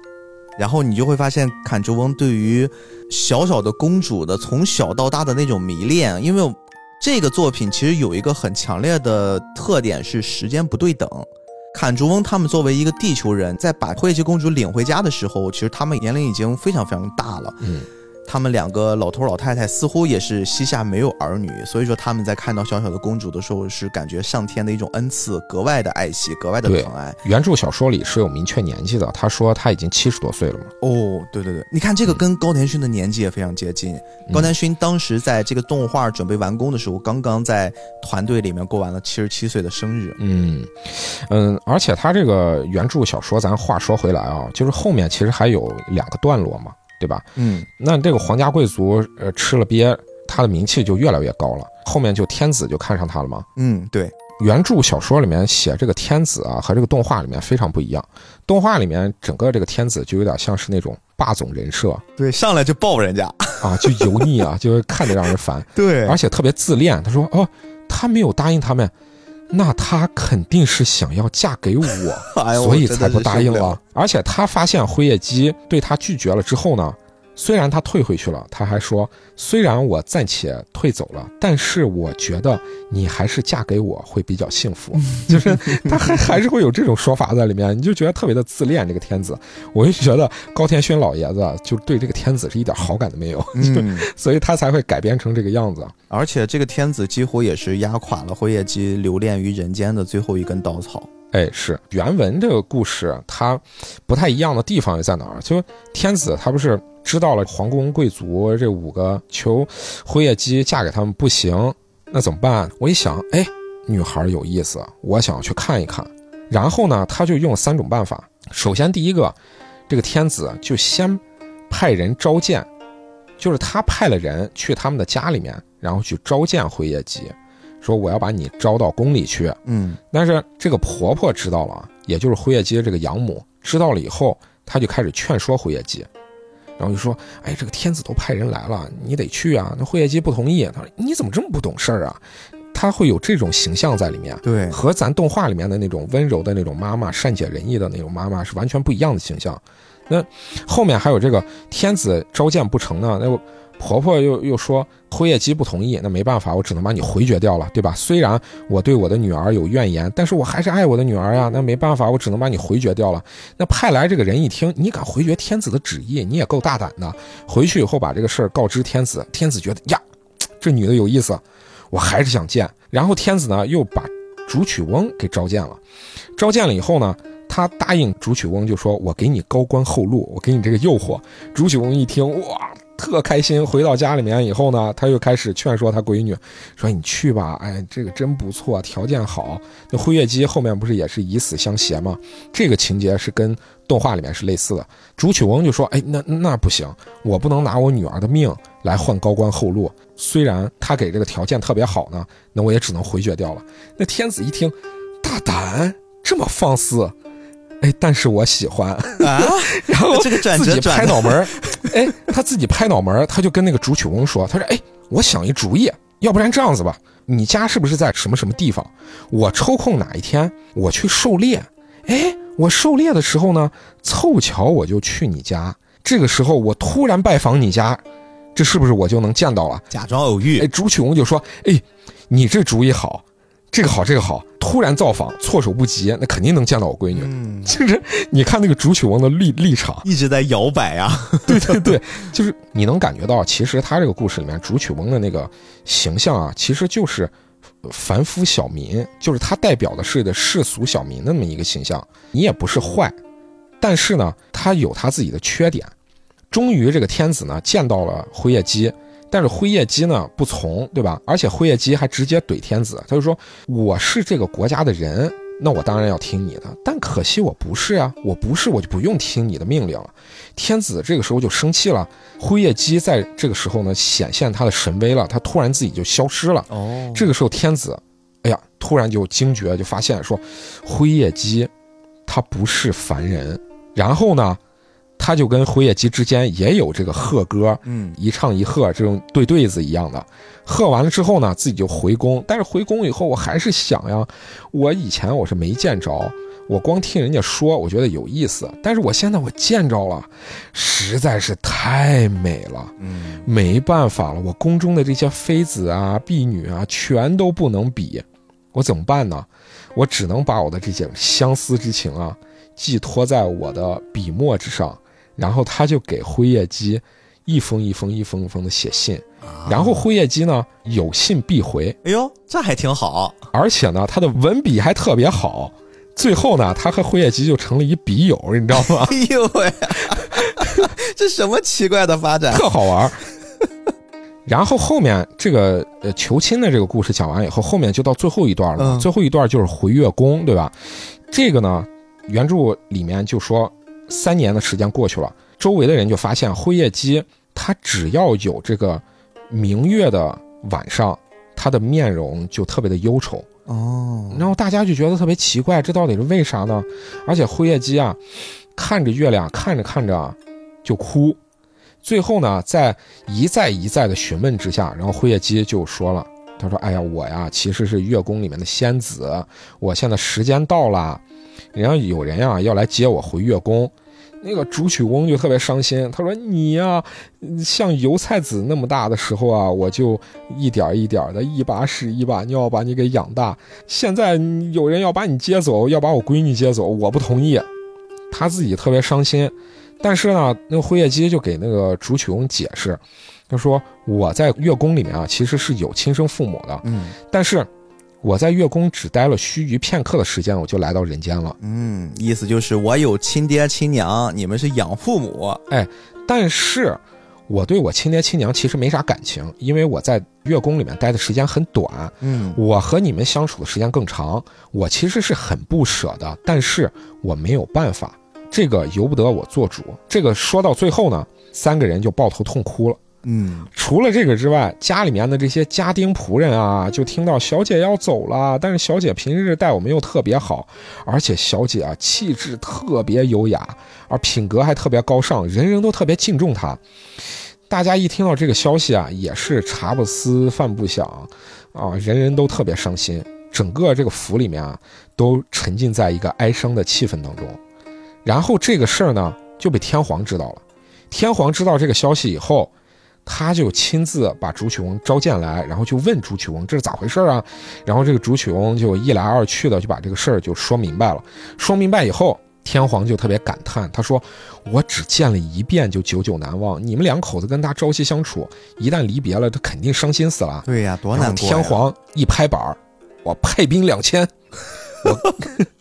然后你就会发现，砍竹翁对于小小的公主的从小到大的那种迷恋，因为这个作品其实有一个很强烈的特点是时间不对等。坎竹翁他们作为一个地球人，在把灰姬公主领回家的时候，其实他们年龄已经非常非常大了。嗯，他们两个老头老太太似乎也是膝下没有儿女，所以说他们在看到小小的公主的时候，是感觉上天的一种恩赐，格外的爱惜，格外的疼爱。原著小说里是有明确年纪的，他说他已经七十多岁了嘛。哦，对对对，你看这个跟高田勋的年纪也非常接近。高田勋当时在这个动画准备完工的时候，刚刚在团队里面过完了七十七岁的生日。嗯嗯，而且他这个原著小说，咱话说回来啊，就是后面其实还有两个段落嘛，对吧？嗯那这个皇家贵族呃吃了鳖，他的名气就越来越高了。后面就天子就看上他了嘛。嗯，对，原著小说里面写这个天子啊，和这个动画里面非常不一样。动画里面整个这个天子就有点像是那种霸总人设对，上来就抱人家。啊，就油腻啊，*laughs* 就是看着让人烦，对而且特别自恋。他说哦，他没有答应他们，那她肯定是想要嫁给我。*laughs* 哎所以才不答应了了。而且她发现辉夜姬对她拒绝了之后呢，虽然他退回去了，他还说，虽然我暂且退走了，但是我觉得你还是嫁给我会比较幸福。*laughs* 就是他还还是会有这种说法在里面，你就觉得特别的自恋。这个天子，*laughs* 我就觉得高天勋老爷子就对这个天子是一点好感都没有，嗯，*laughs* 所以他才会改编成这个样子。而且这个天子几乎也是压垮了辉夜姬留恋于人间的最后一根稻草。哎，是原文这个故事，它不太一样的地方又在哪儿？就天子他不是知道了皇宫贵族这五个求辉夜姬嫁给他们不行，那怎么办？我一想，哎，女孩有意思，我想去看一看。然后呢，他就用了三种办法。首先，第一个，这个天子就先派人召见，就是他派了人去他们的家里面，然后去召见辉夜姬，说我要把你招到宫里去。嗯但是这个婆婆知道了啊，也就是辉夜姬的这个养母知道了以后，她就开始劝说辉夜姬，然后就说：“哎，这个天子都派人来了，你得去啊。”那辉夜姬不同意，他说：“你怎么这么不懂事儿啊？”他会有这种形象在里面，对，和咱动画里面的那种温柔的那种妈妈、善解人意的那种妈妈是完全不一样的形象。那后面还有这个天子召见不成呢，那我婆婆又又说辉夜姬不同意，那没办法，我只能把你回绝掉了，对吧？虽然我对我的女儿有怨言，但是我还是爱我的女儿呀。那没办法，我只能把你回绝掉了。那派来这个人一听，你敢回绝天子的旨意，你也够大胆的。回去以后把这个事儿告知天子，天子觉得呀，这女的有意思，我还是想见。然后天子呢又把竹曲翁给召见了，召见了以后呢，他答应竹曲翁就说：“我给你高官厚禄，我给你这个诱惑。”竹曲翁一听，哇，特开心。回到家里面以后呢，他又开始劝说他闺女，说：“你去吧，哎，这个真不错，条件好。”那辉月姬后面不是也是以死相挟吗？这个情节是跟动画里面是类似的。竹曲翁就说：“哎，那那不行，我不能拿我女儿的命来换高官厚禄。虽然他给这个条件特别好呢，那我也只能回绝掉了。”那天子一听，大胆，这么放肆。哎，但是我喜欢，啊，*laughs* 然后这个转折自己拍脑门儿，哎，他自己拍脑门儿，他就跟那个竹曲翁说：“他说，哎，我想一主意，要不然这样子吧，你家是不是在什么什么地方？我抽空哪一天我去狩猎，哎，我狩猎的时候呢，凑巧我就去你家，这个时候我突然拜访你家，这是不是我就能见到了？假装偶遇哎，，竹曲翁就说：“哎，你这主意好，这个好，这个好。突然造访，措手不及，那肯定能见到我闺女。嗯，就是你看那个竹曲翁的立立场，一直在摇摆啊。*laughs* 对对对，就是你能感觉到，其实他这个故事里面竹曲翁的那个形象啊，其实就是凡夫小民，就是他代表的是的世俗小民的那么一个形象。你也不是坏，但是呢，他有他自己的缺点。终于，这个天子呢见到了辉夜姬，但是辉夜姬呢不从，对吧？而且辉夜姬还直接怼天子，他就说：“我是这个国家的人，那我当然要听你的。但可惜我不是啊，我不是，我就不用听你的命令了。”天子这个时候就生气了。辉夜姬在这个时候呢显现他的神威了，他突然自己就消失了。哦这个时候天子，哎呀，突然就惊觉，就发现说，辉夜姬他不是凡人。然后呢，他就跟辉夜姬之间也有这个和歌，嗯，一唱一和这种对对子一样的。和完了之后呢，自己就回宫。但是回宫以后，我还是想呀，我以前我是没见着，我光听人家说，我觉得有意思。但是我现在我见着了，实在是太美了。嗯，没办法了，我宫中的这些妃子啊、婢女啊，全都不能比，我怎么办呢？我只能把我的这些相思之情啊，寄托在我的笔墨之上，然后他就给辉夜姬一封一封、一封一封的写信，然后辉夜姬呢有信必回，哎呦，这还挺好。而且呢他的文笔还特别好。最后呢，他和辉夜姬就成了一笔友，你知道吗？*laughs* 哎呦喂，*laughs* 这什么奇怪的发展？特好玩。然后后面这个呃求亲的这个故事讲完以后，后面就到最后一段了。嗯最后一段就是回月宫，对吧？这个呢，原著里面就说三年的时间过去了，周围的人就发现辉夜姬她只要有这个明月的晚上，她的面容就特别的忧愁。哦，然后大家就觉得特别奇怪，这到底是为啥呢？而且辉夜姬啊，看着月亮，看着看着啊就哭。最后呢，在一再一再的询问之下，然后辉夜姬就说了：“他说，哎呀，我呀其实是月宫里面的仙子，我现在时间到了，然后有人呀要来接我回月宫。”那个竹曲翁就特别伤心，他说：“你呀，像油菜籽那么大的时候啊，我就一点一点的，一把屎一把尿把你给养大。现在有人要把你接走，要把我闺女接走，我不同意。他自己特别伤心，但是呢，那个辉夜姬就给那个竹曲翁解释，他说我在月宫里面啊，其实是有亲生父母的，嗯但是我在月宫只待了须臾片刻的时间，我就来到人间了。嗯，意思就是我有亲爹亲娘，你们是养父母。哎但是我对我亲爹亲娘其实没啥感情，因为我在月宫里面待的时间很短，嗯我和你们相处的时间更长，我其实是很不舍的，但是我没有办法，这个由不得我做主。这个说到最后呢，三个人就抱头痛哭了。嗯，除了这个之外，家里面的这些家丁仆人啊，就听到小姐要走了，但是小姐平日待我们又特别好，而且小姐啊气质特别优雅，而品格还特别高尚，人人都特别敬重她。大家一听到这个消息啊，也是茶不思饭不想，啊，人人都特别伤心。整个这个府里面啊，都沉浸在一个哀伤的气氛当中。然后这个事儿呢，就被天皇知道了。天皇知道这个消息以后，他就亲自把竹曲翁召见来，然后就问竹曲翁这是咋回事啊？然后这个竹曲翁就一来二去的就把这个事儿就说明白了。说明白以后，天皇就特别感叹，他说：“我只见了一遍就久久难忘，你们两口子跟他朝夕相处，一旦离别了，他肯定伤心死了。”对呀，多难过呀。天皇一拍板儿，我派兵两千，我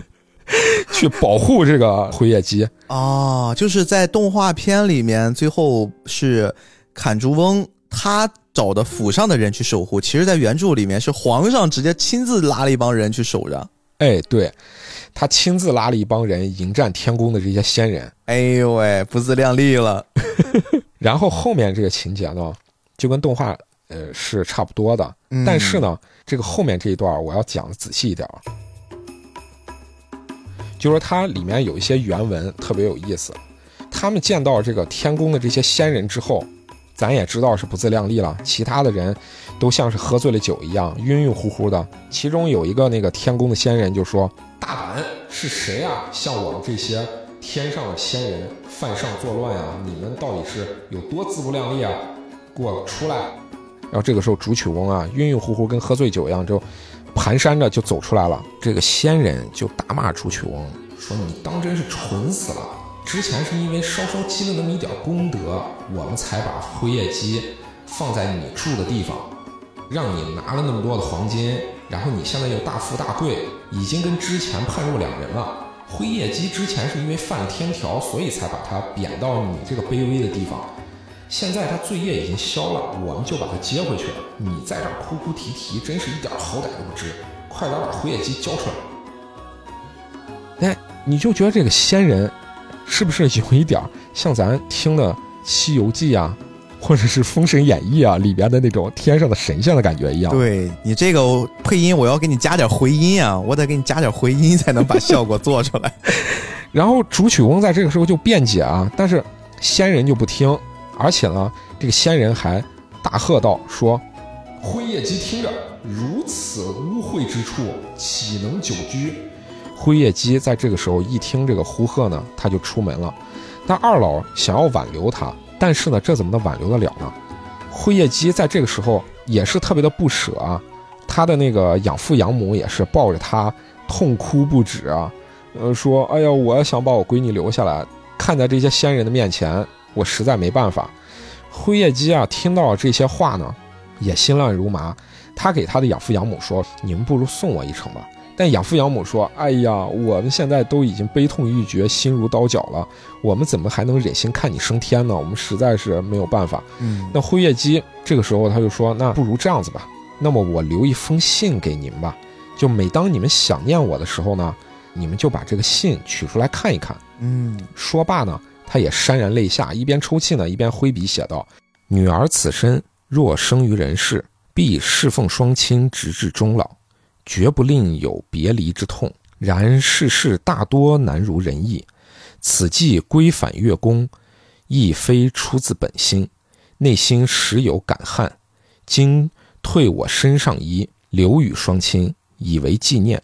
*laughs* 去保护这个辉夜姬。哦，就是在动画片里面，最后是砍竹翁他找的府上的人去守护，其实，在原著里面是皇上直接亲自拉了一帮人去守着。哎，对，他亲自拉了一帮人迎战天宫的这些仙人。哎呦喂，不自量力了。*laughs* 然后后面这个情节呢，就跟动画呃是差不多的，嗯但是呢，这个后面这一段我要讲的仔细一点啊，就说它里面有一些原文特别有意思。他们见到这个天宫的这些仙人之后，咱也知道是不自量力了。其他的人都像是喝醉了酒一样，晕晕乎乎的。其中有一个那个天宫的仙人就说：“大胆是谁啊？向我们这些天上的仙人犯上作乱啊！你们到底是有多自不量力啊？给我出来！”然后这个时候，竹曲翁啊，晕晕乎乎，跟喝醉酒一样，就蹒跚着就走出来了。这个仙人就大骂竹取翁，说：“你当真是蠢死了！之前是因为稍稍积了那么一点功德，我们才把辉夜姬放在你住的地方，让你拿了那么多的黄金，然后你现在又大富大贵，已经跟之前判若两人了。辉夜姬之前是因为犯了天条，所以才把他贬到你这个卑微的地方。”现在他罪业已经消了，我们就把他接回去了。你在这儿哭哭啼啼，真是一点好歹都不知。快点把辉夜姬交出来！哎，你就觉得这个仙人，是不是有一点像咱听的《西游记》啊，或者是《封神演义》啊里边的那种天上的神仙的感觉一样？对你这个配音，我要给你加点回音啊，我得给你加点回音才能把效果做出来。*laughs* 然后主曲翁在这个时候就辩解啊，但是仙人就不听。而且呢，这个仙人还大喝道：“说，辉夜姬听着，如此污秽之处，岂能久居？”辉夜姬在这个时候一听这个呼喝呢，他就出门了。那二老想要挽留他，但是呢，这怎么能挽留得了呢？辉夜姬在这个时候也是特别的不舍啊，他的那个养父养母也是抱着他痛哭不止啊，呃，说：“哎呀，我想把我闺女留下来，看在这些仙人的面前。”我实在没办法，辉夜姬啊，听到这些话呢，也心乱如麻。他给他的养父养母说：“你们不如送我一程吧。”但养父养母说：“哎呀，我们现在都已经悲痛欲绝，心如刀绞了，我们怎么还能忍心看你升天呢？我们实在是没有办法。”嗯，那辉夜姬这个时候他就说：“那不如这样子吧，那么我留一封信给您吧，就每当你们想念我的时候呢，你们就把这个信取出来看一看。”嗯，说罢呢。他也潸然泪下，一边抽泣呢，一边挥笔写道：“女儿此身若生于人世，必侍奉双亲直至终老，绝不令有别离之痛。然世事大多难如人意，此计归返月宫，亦非出自本心，内心时有感憾。今退我身上衣，留与双亲，以为纪念。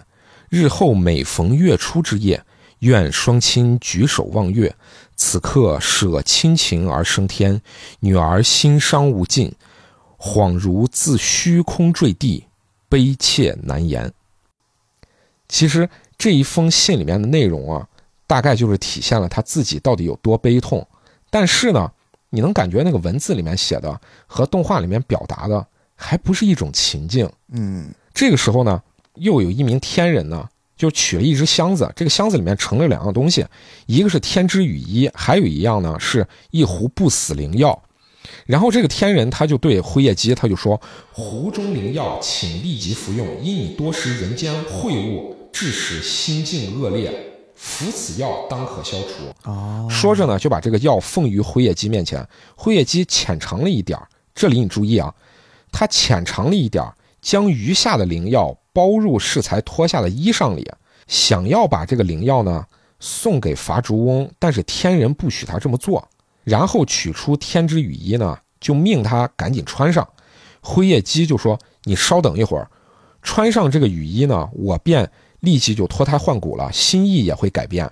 日后每逢月初之夜，愿双亲举手望月。”此刻舍亲情而升天，女儿心伤无尽，恍如自虚空坠地，悲切难言。其实这一封信里面的内容啊，大概就是体现了他自己到底有多悲痛。但是呢，你能感觉那个文字里面写的和动画里面表达的还不是一种情境。嗯，这个时候呢，又有一名天人呢。就取了一只箱子，这个箱子里面盛了两样东西，一个是天之羽衣，还有一样呢是一壶不死灵药。然后这个天人他就对辉夜姬他就说：“湖中灵药，请立即服用，因你多食人间秽物，致使心境恶劣，服此药当可消除。”哦，说着呢就把这个药奉于辉夜姬面前。辉夜姬浅尝了一点这里你注意啊，他浅尝了一点将余下的灵药。包入适才脱下的衣裳里，想要把这个灵药呢送给伐竹翁，但是天人不许他这么做。然后取出天之羽衣呢，就命他赶紧穿上。辉夜姬就说：“你稍等一会儿，穿上这个羽衣呢，我便立即就脱胎换骨了，心意也会改变。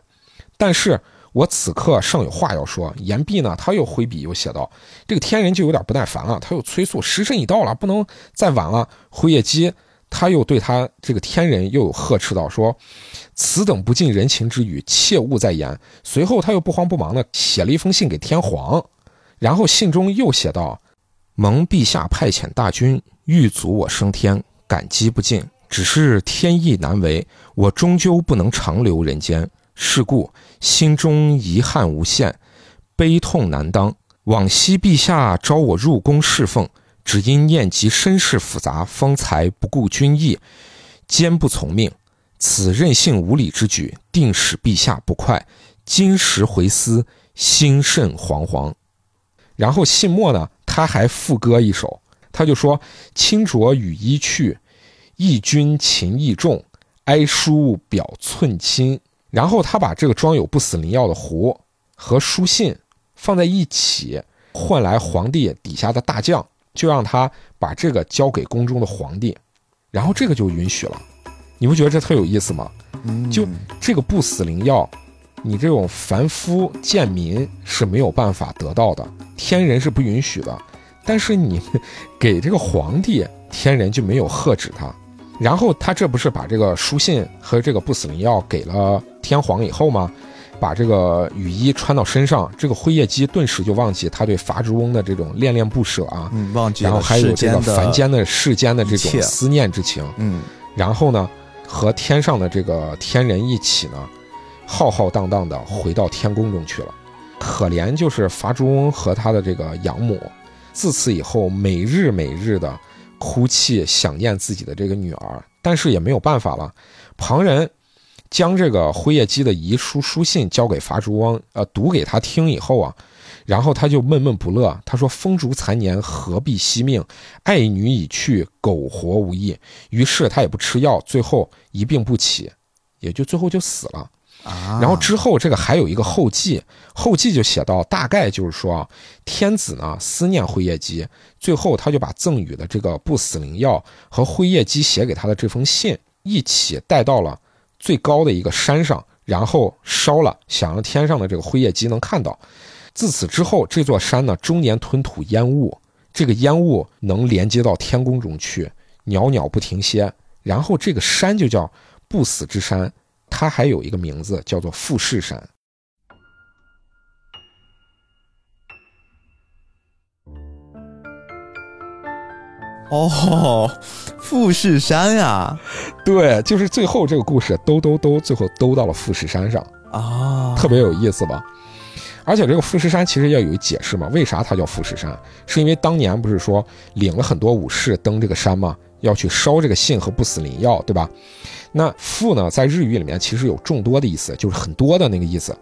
但是我此刻尚有话要说。”言毕呢，他又挥笔又写道：“这个天人就有点不耐烦了，他又催促：时辰已到了，不能再晚了。”辉夜姬。他又对他这个天人又有呵斥道：“说此等不近人情之语，切勿再言。”随后他又不慌不忙地写了一封信给天皇，然后信中又写道：“蒙陛下派遣大军，欲阻我升天，感激不尽。只是天意难违，我终究不能长留人间，是故心中遗憾无限，悲痛难当。往昔陛下召我入宫侍奉。”只因念及身世复杂，方才不顾君意，坚不从命。此任性无礼之举，定使陛下不快。今时回思，心甚惶惶。然后信末呢，他还赋歌一首，他就说：“清浊羽衣去，义君情义重，哀书表寸亲。”然后他把这个装有不死灵药的壶和书信放在一起，换来皇帝底下的大将，就让他把这个交给宫中的皇帝，然后这个就允许了。你不觉得这特有意思吗？嗯就这个不死灵药，你这种凡夫贱民是没有办法得到的，天人是不允许的。但是你给这个皇帝，天人就没有喝止他。然后他这不是把这个书信和这个不死灵药给了天皇以后吗？把这个雨衣穿到身上，这个辉夜姬顿时就忘记他对伐之翁的这种恋恋不舍啊，嗯，忘记了然后还有这个凡间的世间的这种思念之情。嗯然后呢，和天上的这个天人一起呢，浩浩荡荡的回到天宫中去了。可怜就是伐竹翁和他的这个养母，自此以后每日每日的哭泣想念自己的这个女儿，但是也没有办法了。旁人将这个辉夜姬的遗书书信交给伐竹翁，呃，读给他听以后啊，然后他就闷闷不乐。他说：“风烛残年，何必惜命？爱女已去，苟活无益。”于是他也不吃药，最后一病不起，也就最后就死了。啊，然后之后这个还有一个后记，后记就写到，大概就是说啊，天子呢思念辉夜姬，最后他就把赠予的这个不死灵药和辉夜姬写给他的这封信一起带到了最高的一个山上，然后烧了，想让天上的这个辉夜姬能看到。自此之后，这座山呢终年吞吐烟雾，这个烟雾能连接到天宫中去，袅袅不停歇。然后这个山就叫不死之山，它还有一个名字叫做富士山。哦，富士山呀对，就是最后这个故事兜兜兜，最后兜到了富士山上，啊，特别有意思吧？而且这个富士山其实要有解释嘛，为啥它叫富士山？是因为当年不是说领了很多武士登这个山吗？要去烧这个信和不死灵药，对吧？那富呢，在日语里面其实有众多的意思，就是很多的那个意思。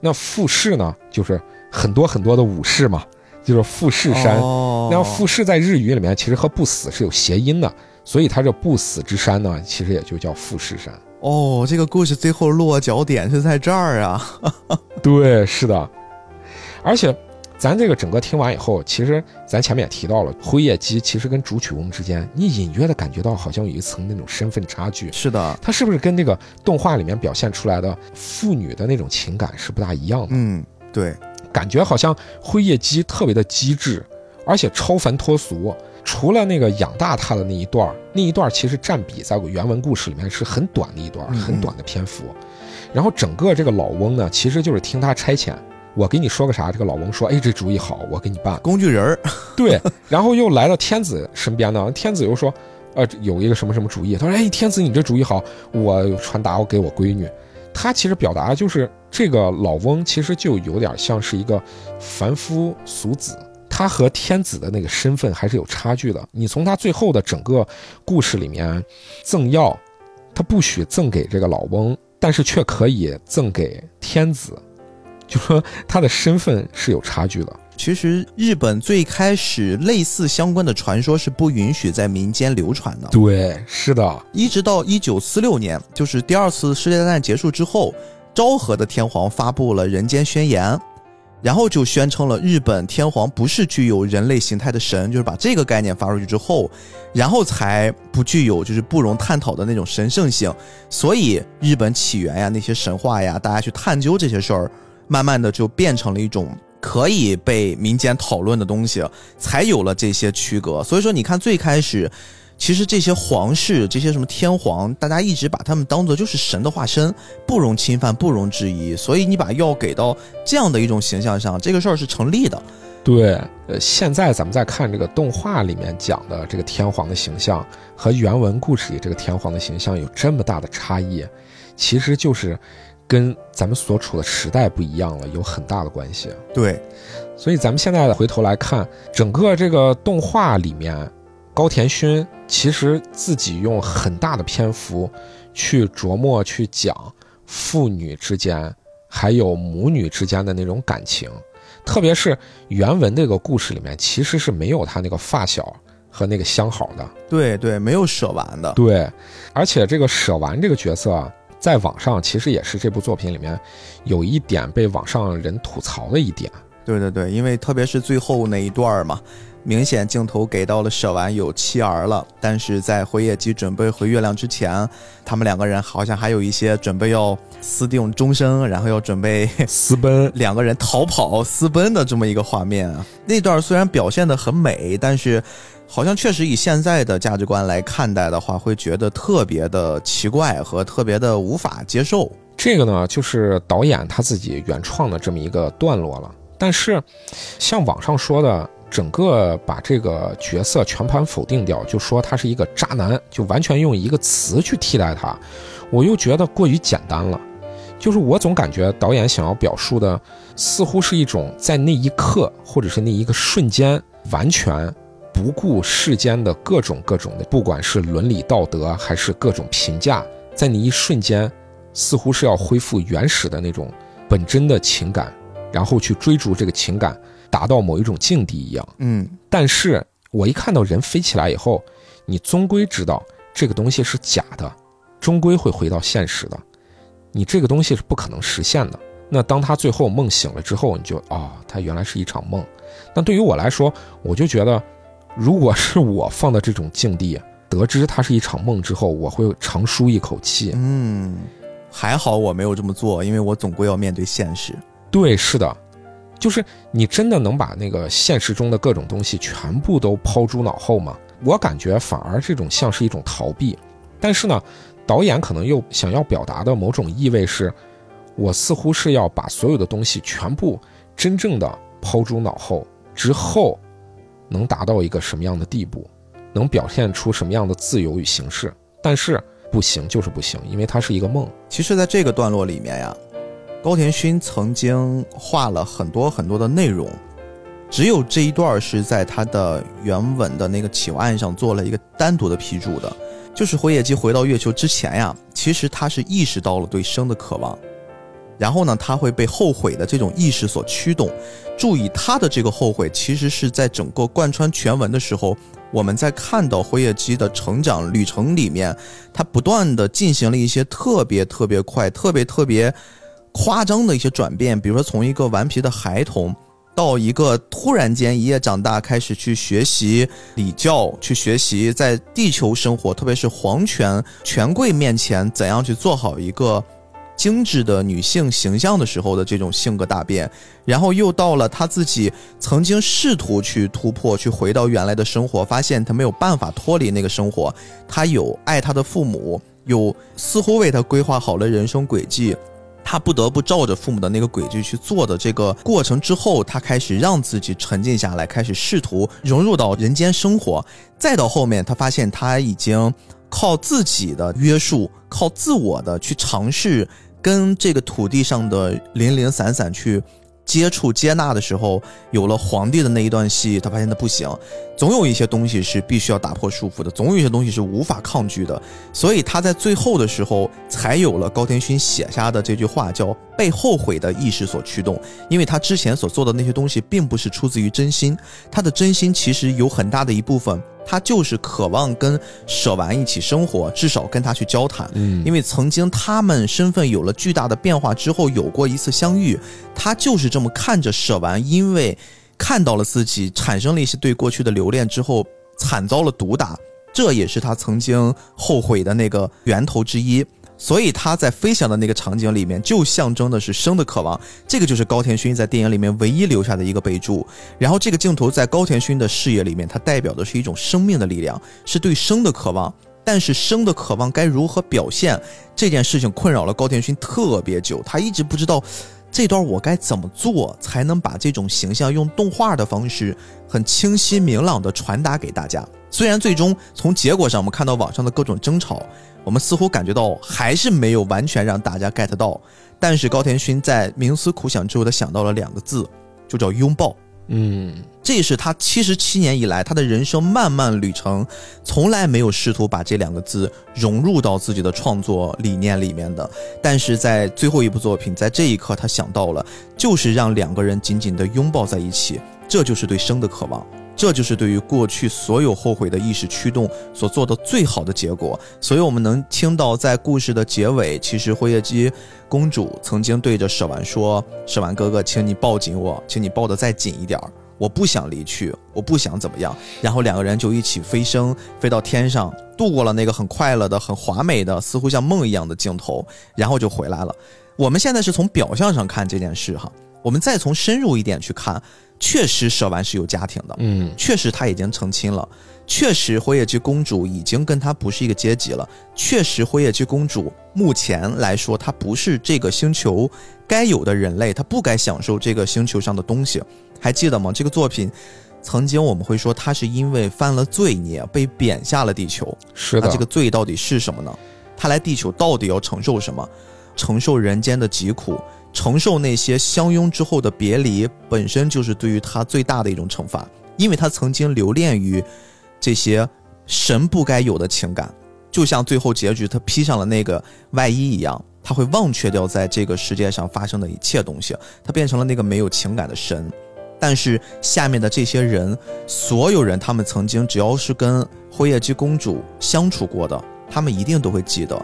那富士呢，就是很多很多的武士嘛，就是富士山。哦、那富士在日语里面其实和不死是有谐音的，所以它这不死之山呢，其实也就叫富士山。哦，这个故事最后落脚点是在这儿啊。*laughs* 对，是的。而且，咱这个整个听完以后，其实咱前面也提到了，辉夜姬其实跟竹曲翁之间，你隐约的感觉到好像有一层那种身份差距。是的，它是不是跟那个动画里面表现出来的父女的那种情感是不大一样的？嗯，对，感觉好像辉夜姬特别的机智，而且超凡脱俗。除了那个养大他的那一段儿，那一段儿其实占比在原文故事里面是很短的一段很短的篇幅。然后整个这个老翁呢，其实就是听他差遣，我给你说个啥，这个老翁说，哎，这主意好，我给你办。工具人儿。*laughs* *laughs* 对，然后又来到天子身边呢，天子又说，呃，有一个什么什么主意，他说，哎，天子你这主意好，我传达我给我闺女。他其实表达就是这个老翁其实就有点像是一个凡夫俗子，他和天子的那个身份还是有差距的。你从他最后的整个故事里面赠药，他不许赠给这个老翁，但是却可以赠给天子，就说他的身份是有差距的。其实日本最开始类似相关的传说是不允许在民间流传的，对，是的，一直到一九四六年，就是第二次世界大战结束之后，昭和的天皇发布了人间宣言，然后就宣称了日本天皇不是具有人类形态的神，就是把这个概念发出去之后，然后才不具有就是不容探讨的那种神圣性。所以日本起源呀，那些神话呀，大家去探究这些事儿，慢慢的就变成了一种可以被民间讨论的东西，才有了这些区隔。所以说，你看最开始。其实这些皇室，这些什么天皇，大家一直把他们当做就是神的化身，不容侵犯，不容质疑。所以你把药给到这样的一种形象上，这个事儿是成立的。对，呃，现在咱们再看这个动画里面讲的这个天皇的形象和原文故事里这个天皇的形象有这么大的差异，其实就是跟咱们所处的时代不一样了，有很大的关系。对，所以咱们现在回头来看，整个这个动画里面，高田勋其实自己用很大的篇幅去琢磨、去讲父女之间还有母女之间的那种感情，特别是原文这个故事里面，其实是没有他那个发小和那个相好的。对对，没有舍完的。对，而且这个舍完这个角色啊，在网上其实也是这部作品里面有一点被网上人吐槽的一点。对对对，因为特别是最后那一段嘛，明显镜头给到了舍完有妻儿了，但是在辉夜姬准备回月亮之前，他们两个人好像还有一些准备要私定终生，然后要准备私奔，*laughs* 两个人逃跑私奔的这么一个画面啊。那段虽然表现的很美，但是好像确实以现在的价值观来看待的话，会觉得特别的奇怪和特别的无法接受。这个呢，就是导演他自己原创的这么一个段落了。但是，像网上说的，整个把这个角色全盘否定掉，就说他是一个渣男，就完全用一个词去替代他，我又觉得过于简单了。就是我总感觉导演想要表述的，似乎是一种在那一刻或者是那一个瞬间，完全不顾世间的各种各种的，不管是伦理道德还是各种评价，在你一瞬间，似乎是要恢复原始的那种本真的情感。然后去追逐这个情感，达到某一种境地一样。嗯，但是我一看到人飞起来以后，你终归知道这个东西是假的，终归会回到现实的。你这个东西是不可能实现的。那当他最后梦醒了之后，你就啊，他原来是一场梦。那对于我来说，我就觉得，如果是我放到这种境地，得知它是一场梦之后，我会长舒一口气。嗯，还好我没有这么做，因为我总归要面对现实。对，是的，就是你真的能把那个现实中的各种东西全部都抛诸脑后吗？我感觉反而这种像是一种逃避。但是呢，导演可能又想要表达的某种意味是，我似乎是要把所有的东西全部真正的抛诸脑后之后，能达到一个什么样的地步，能表现出什么样的自由与形式。但是不行，就是不行，因为它是一个梦。其实，在这个段落里面呀。高田勋曾经画了很多很多的内容，只有这一段是在他的原文的那个企划案上做了一个单独的批注的，就是辉夜姬回到月球之前呀，其实他是意识到了对生的渴望，然后呢，他会被后悔的这种意识所驱动。注意，他的这个后悔其实是在整个贯穿全文的时候，我们在看到辉夜姬的成长旅程里面，他不断的进行了一些特别特别快、特别特别。夸张的一些转变，比如说从一个顽皮的孩童，到一个突然间一夜长大，开始去学习礼教，去学习在地球生活，特别是皇权权贵面前怎样去做好一个精致的女性形象的时候的这种性格大变，然后又到了他自己曾经试图去突破，去回到原来的生活，发现他没有办法脱离那个生活，他有爱他的父母，有似乎为他规划好了人生轨迹。他不得不照着父母的那个轨迹去做的这个过程之后，他开始让自己沉静下来，开始试图融入到人间生活。再到后面，他发现他已经靠自己的约束，靠自我的去尝试跟这个土地上的零零散散去。接触接纳的时候，有了皇帝的那一段戏，他发现他不行，总有一些东西是必须要打破束缚的，总有一些东西是无法抗拒的，所以他在最后的时候才有了高天勋写下的这句话，叫被后悔的意识所驱动，因为他之前所做的那些东西并不是出自于真心，他的真心其实有很大的一部分。他就是渴望跟舍完一起生活，至少跟他去交谈。嗯，因为曾经他们身份有了巨大的变化之后，有过一次相遇，他就是这么看着舍完，因为看到了自己产生了一些对过去的留恋之后，惨遭了毒打，这也是他曾经后悔的那个源头之一。所以他在飞翔的那个场景里面，就象征的是生的渴望。这个就是高田勋在电影里面唯一留下的一个备注。然后这个镜头在高田勋的视野里面，它代表的是一种生命的力量，是对生的渴望。但是生的渴望该如何表现，这件事情困扰了高田勋特别久，他一直不知道这段我该怎么做才能把这种形象用动画的方式很清晰明朗的传达给大家。虽然最终从结果上我们看到网上的各种争吵。我们似乎感觉到还是没有完全让大家 get 到，但是高田勋在冥思苦想之后，他想到了两个字，就叫拥抱。嗯，这是他七十七年以来他的人生漫漫旅程，从来没有试图把这两个字融入到自己的创作理念里面的。但是在最后一部作品，在这一刻他想到了，就是让两个人紧紧的拥抱在一起，这就是对生的渴望。这就是对于过去所有后悔的意识驱动所做的最好的结果。所以，我们能听到在故事的结尾，其实辉夜姬公主曾经对着舍完说：“舍完哥哥，请你抱紧我，请你抱得再紧一点儿，我不想离去，我不想怎么样。”然后两个人就一起飞升，飞到天上，度过了那个很快乐的、很华美的，似乎像梦一样的镜头，然后就回来了。我们现在是从表象上看这件事哈，我们再从深入一点去看，确实舍丸是有家庭的，嗯，确实他已经成亲了，确实辉夜姬公主已经跟他不是一个阶级了，确实辉夜姬公主目前来说她不是这个星球该有的人类，她不该享受这个星球上的东西。还记得吗？这个作品曾经我们会说她是因为犯了罪孽被贬下了地球，是的，那这个罪到底是什么呢？她来地球到底要承受什么？承受人间的疾苦，承受那些相拥之后的别离，本身就是对于他最大的一种惩罚，因为他曾经留恋于这些神不该有的情感，就像最后结局他披上了那个外衣一样，他会忘却掉在这个世界上发生的一切东西，他变成了那个没有情感的神。但是下面的这些人，所有人，他们曾经只要是跟辉夜姬公主相处过的，他们一定都会记得。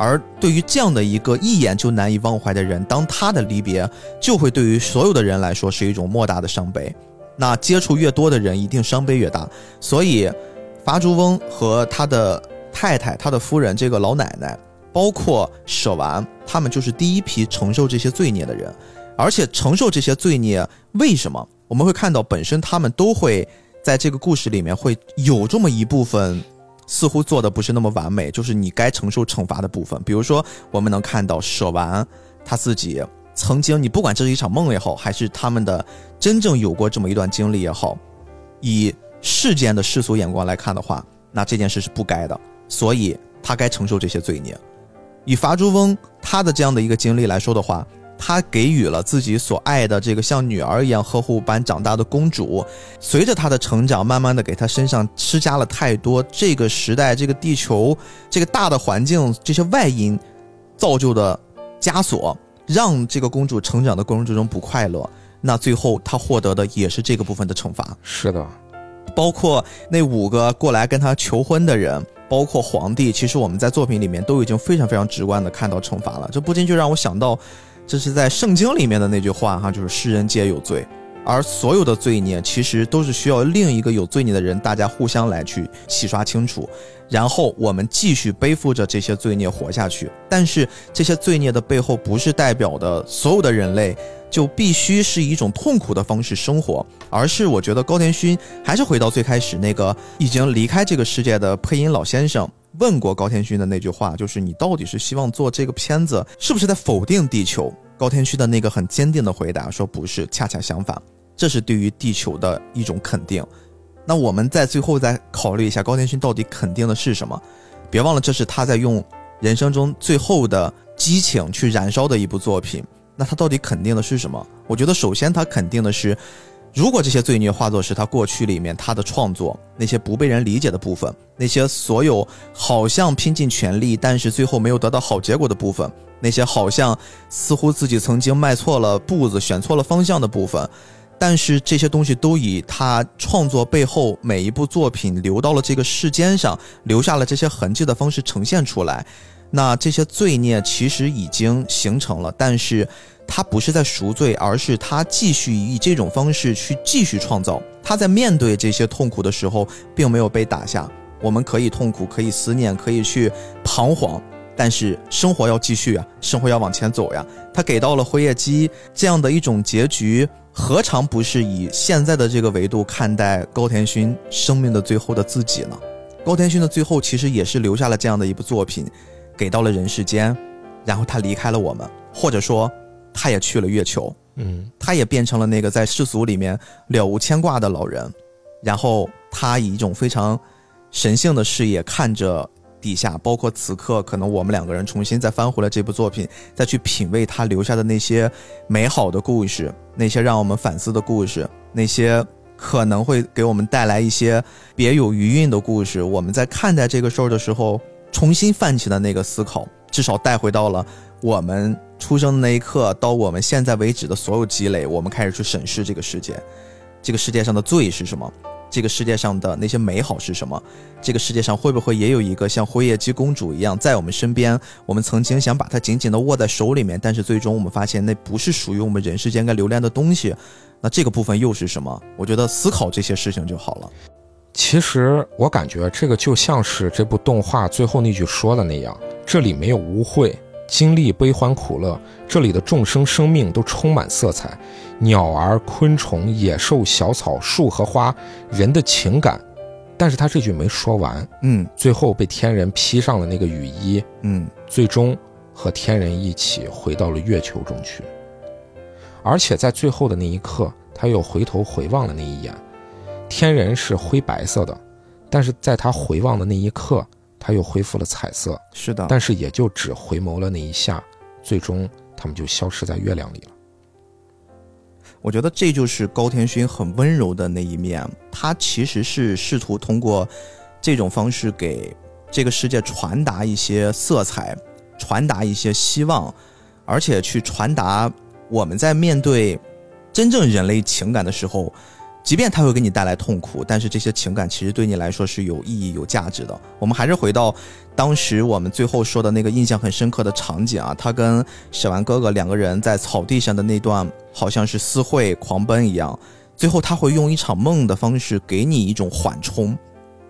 而对于这样的一个一眼就难以忘怀的人，当他的离别就会对于所有的人来说是一种莫大的伤悲。那接触越多的人，一定伤悲越大。所以，伐竹翁和他的太太、他的夫人这个老奶奶，包括舍完，他们就是第一批承受这些罪孽的人。而且承受这些罪孽，为什么我们会看到本身他们都会在这个故事里面会有这么一部分？似乎做的不是那么完美，就是你该承受惩罚的部分。比如说，我们能看到舍完他自己曾经，你不管这是一场梦也好，还是他们的真正有过这么一段经历也好，以世间的世俗眼光来看的话，那这件事是不该的，所以他该承受这些罪孽。以伐竹翁他的这样的一个经历来说的话。他给予了自己所爱的这个像女儿一样呵护般长大的公主，随着她的成长，慢慢的给她身上施加了太多这个时代、这个地球、这个大的环境这些外因造就的枷锁，让这个公主成长的过程之中不快乐。那最后她获得的也是这个部分的惩罚。是的，包括那五个过来跟她求婚的人，包括皇帝，其实我们在作品里面都已经非常非常直观的看到惩罚了。这不禁就让我想到。这是在圣经里面的那句话哈，就是世人皆有罪，而所有的罪孽其实都是需要另一个有罪孽的人，大家互相来去洗刷清楚，然后我们继续背负着这些罪孽活下去。但是这些罪孽的背后，不是代表的所有的人类就必须是以一种痛苦的方式生活，而是我觉得高田勋还是回到最开始那个已经离开这个世界的配音老先生。问过高天勋的那句话，就是你到底是希望做这个片子，是不是在否定地球？高天勋的那个很坚定的回答说不是，恰恰相反，这是对于地球的一种肯定。那我们在最后再考虑一下，高天勋到底肯定的是什么？别忘了，这是他在用人生中最后的激情去燃烧的一部作品。那他到底肯定的是什么？我觉得，首先他肯定的是。如果这些罪孽化作是他过去里面他的创作那些不被人理解的部分，那些所有好像拼尽全力但是最后没有得到好结果的部分，那些好像似乎自己曾经迈错了步子、选错了方向的部分，但是这些东西都以他创作背后每一部作品留到了这个世间上，留下了这些痕迹的方式呈现出来。那这些罪孽其实已经形成了，但是。他不是在赎罪，而是他继续以这种方式去继续创造。他在面对这些痛苦的时候，并没有被打下。我们可以痛苦，可以思念，可以去彷徨，但是生活要继续啊，生活要往前走呀。他给到了辉夜姬这样的一种结局，何尝不是以现在的这个维度看待高田勋生命的最后的自己呢？高田勋的最后其实也是留下了这样的一部作品，给到了人世间，然后他离开了我们，或者说。他也去了月球，嗯，他也变成了那个在世俗里面了无牵挂的老人，然后他以一种非常神性的视野看着底下，包括此刻可能我们两个人重新再翻回来这部作品，再去品味他留下的那些美好的故事，那些让我们反思的故事，那些可能会给我们带来一些别有余韵的故事。我们在看待这个事儿的时候，重新泛起的那个思考，至少带回到了我们。出生的那一刻到我们现在为止的所有积累，我们开始去审视这个世界，这个世界上的罪是什么？这个世界上的那些美好是什么？这个世界上会不会也有一个像辉夜姬公主一样在我们身边？我们曾经想把它紧紧地握在手里面，但是最终我们发现那不是属于我们人世间该留恋的东西。那这个部分又是什么？我觉得思考这些事情就好了。其实我感觉这个就像是这部动画最后那句说的那样，这里没有污秽。经历悲欢苦乐，这里的众生生命都充满色彩，鸟儿、昆虫、野兽、小草、树和花，人的情感。但是他这句没说完，嗯最后被天人披上了那个雨衣，嗯最终和天人一起回到了月球中去。而且在最后的那一刻，他又回头回望了那一眼，天人是灰白色的，但是在他回望的那一刻，他又恢复了彩色。是的，但是也就只回眸了那一下，最终他们就消失在月亮里了。我觉得这就是高天勋很温柔的那一面，他其实是试图通过这种方式给这个世界传达一些色彩，传达一些希望，而且去传达我们在面对真正人类情感的时候，即便它会给你带来痛苦，但是这些情感其实对你来说是有意义、有价值的。我们还是回到当时我们最后说的那个印象很深刻的场景啊，他跟小丸哥哥两个人在草地上的那段，好像是私会狂奔一样。最后他会用一场梦的方式给你一种缓冲，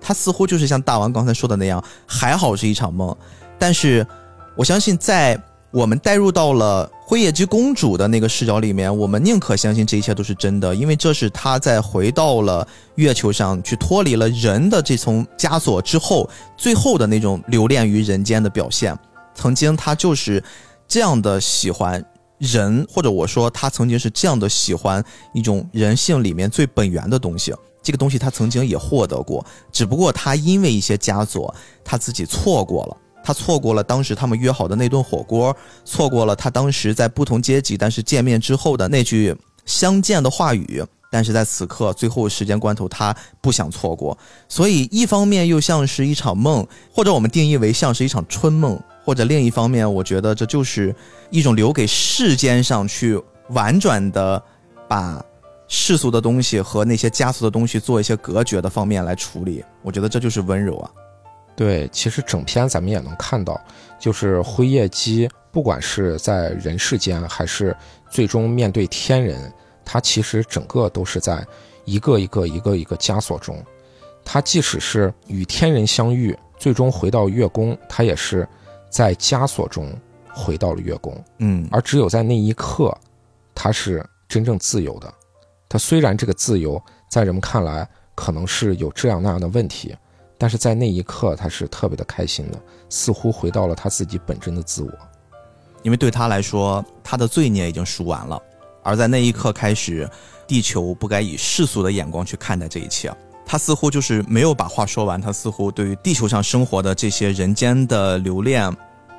他似乎就是像大王刚才说的那样，还好是一场梦，但是我相信在我们带入到了辉夜姬公主的那个视角里面，我们宁可相信这一切都是真的，因为这是她在回到了月球上去脱离了人的这层枷锁之后，最后的那种留恋于人间的表现。曾经她就是这样的喜欢人，或者我说她曾经是这样的喜欢一种人性里面最本源的东西。这个东西她曾经也获得过，只不过她因为一些枷锁，她自己错过了。他错过了当时他们约好的那顿火锅，错过了他当时在不同阶级但是见面之后的那句相见的话语。但是在此刻最后时间关头，他不想错过，所以一方面又像是一场梦，或者我们定义为像是一场春梦，或者另一方面，我觉得这就是一种留给世间上去婉转的把世俗的东西和那些枷锁的东西做一些隔绝的方面来处理。我觉得这就是温柔啊。对，其实整篇咱们也能看到，就是辉夜姬，不管是在人世间，还是最终面对天人，他其实整个都是在一个一个一个一个枷锁中。他即使是与天人相遇，最终回到月宫，他也是在枷锁中回到了月宫。嗯，而只有在那一刻，他是真正自由的。他虽然这个自由在人们看来可能是有这样那样的问题。但是在那一刻，他是特别的开心的，似乎回到了他自己本真的自我。因为对他来说，他的罪孽已经赎完了，而在那一刻开始，地球不该以世俗的眼光去看待这一切。他似乎就是没有把话说完，他似乎对于地球上生活的这些人间的留恋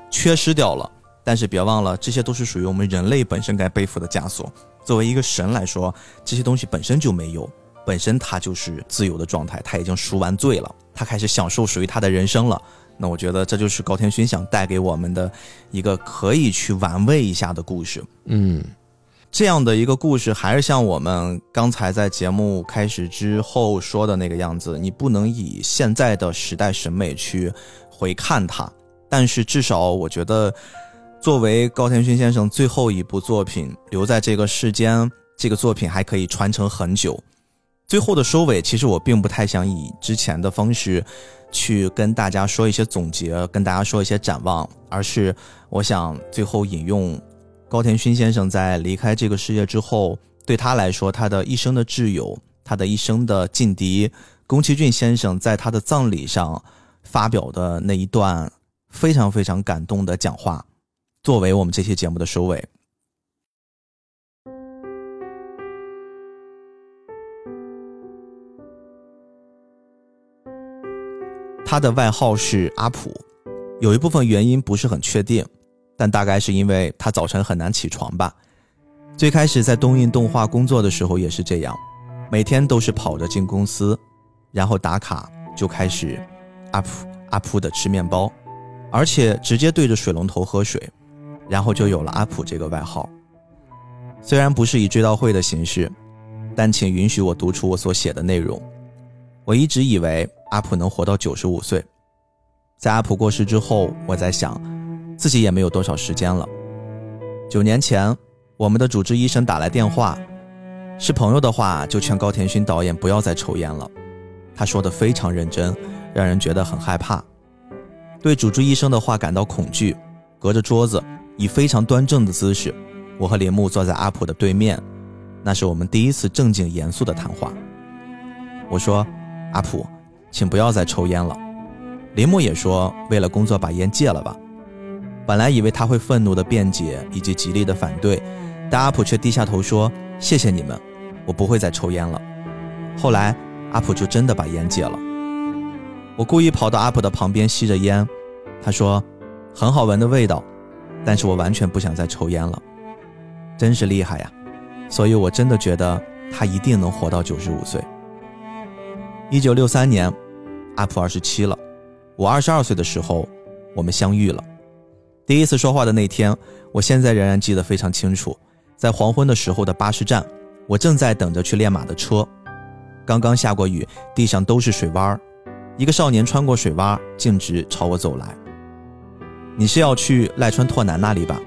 缺失掉了。但是别忘了，这些都是属于我们人类本身该背负的枷锁。作为一个神来说，这些东西本身就没有。本身他就是自由的状态，他已经赎完罪了，他开始享受属于他的人生了。那我觉得这就是高天勋想带给我们的一个可以去玩味一下的故事。嗯，这样的一个故事，还是像我们刚才在节目开始之后说的那个样子，你不能以现在的时代审美去回看它，但是至少我觉得，作为高天勋先生最后一部作品留在这个世间，这个作品还可以传承很久。最后的收尾，其实我并不太想以之前的方式去跟大家说一些总结，跟大家说一些展望，而是我想最后引用高田勋先生在离开这个世界之后，对他来说，他的一生的挚友，他的一生的劲敌宫崎骏先生在他的葬礼上发表的那一段非常非常感动的讲话，作为我们这期节目的收尾。他的外号是阿普，有一部分原因不是很确定，但大概是因为他早晨很难起床吧。最开始在东映动画工作的时候也是这样，每天都是跑着进公司，然后打卡就开始阿普阿普的吃面包，而且直接对着水龙头喝水，然后就有了阿普这个外号。虽然不是以追悼会的形式，但请允许我读出我所写的内容。我一直以为阿普能活到九十五岁。在阿普过世之后，我在想，自己也没有多少时间了。九年前，我们的主治医生打来电话，是朋友的话，就劝高田勋导演不要再抽烟了。他说的非常认真，让人觉得很害怕。对主治医生的话感到恐惧，隔着桌子，以非常端正的姿势，我和林木坐在阿普的对面，那是我们第一次正经严肃的谈话。我说。阿普，请不要再抽烟了。林木也说，为了工作把烟戒了吧。本来以为他会愤怒的辩解以及极力的反对，但阿普却低下头说：“谢谢你们，我不会再抽烟了。”后来，阿普就真的把烟戒了。我故意跑到阿普的旁边吸着烟，他说：“很好闻的味道。”但是我完全不想再抽烟了，真是厉害呀！所以我真的觉得他一定能活到九十五岁。一九六三年，阿普二十七了。我二十二岁的时候，我们相遇了。第一次说话的那天，我现在仍然记得非常清楚。在黄昏的时候的巴士站，我正在等着去练马的车。刚刚下过雨，地上都是水洼一个少年穿过水洼，径直朝我走来。你是要去赖川拓南那里吧？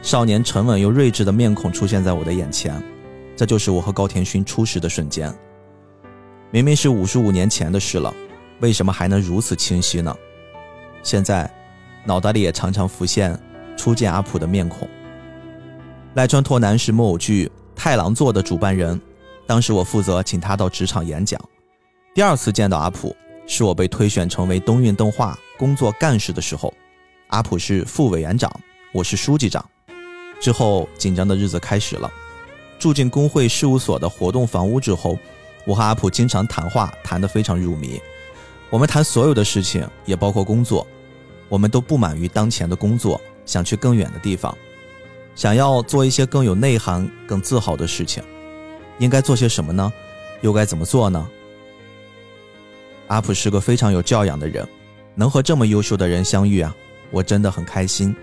少年沉稳又睿智的面孔出现在我的眼前，这就是我和高田勋初识的瞬间。明明是五十五年前的事了，为什么还能如此清晰呢？现在，脑袋里也常常浮现初见阿普的面孔。赖川拓男是木偶剧《太郎座》的主办人，当时我负责请他到职场演讲。第二次见到阿普，是我被推选成为东运动画工作干事的时候，阿普是副委员长，我是书记长。之后紧张的日子开始了，住进工会事务所的活动房屋之后。我和阿普经常谈话，谈得非常入迷。我们谈所有的事情，也包括工作。我们都不满于当前的工作，想去更远的地方，想要做一些更有内涵、更自豪的事情。应该做些什么呢？又该怎么做呢？阿普是个非常有教养的人，能和这么优秀的人相遇啊，我真的很开心。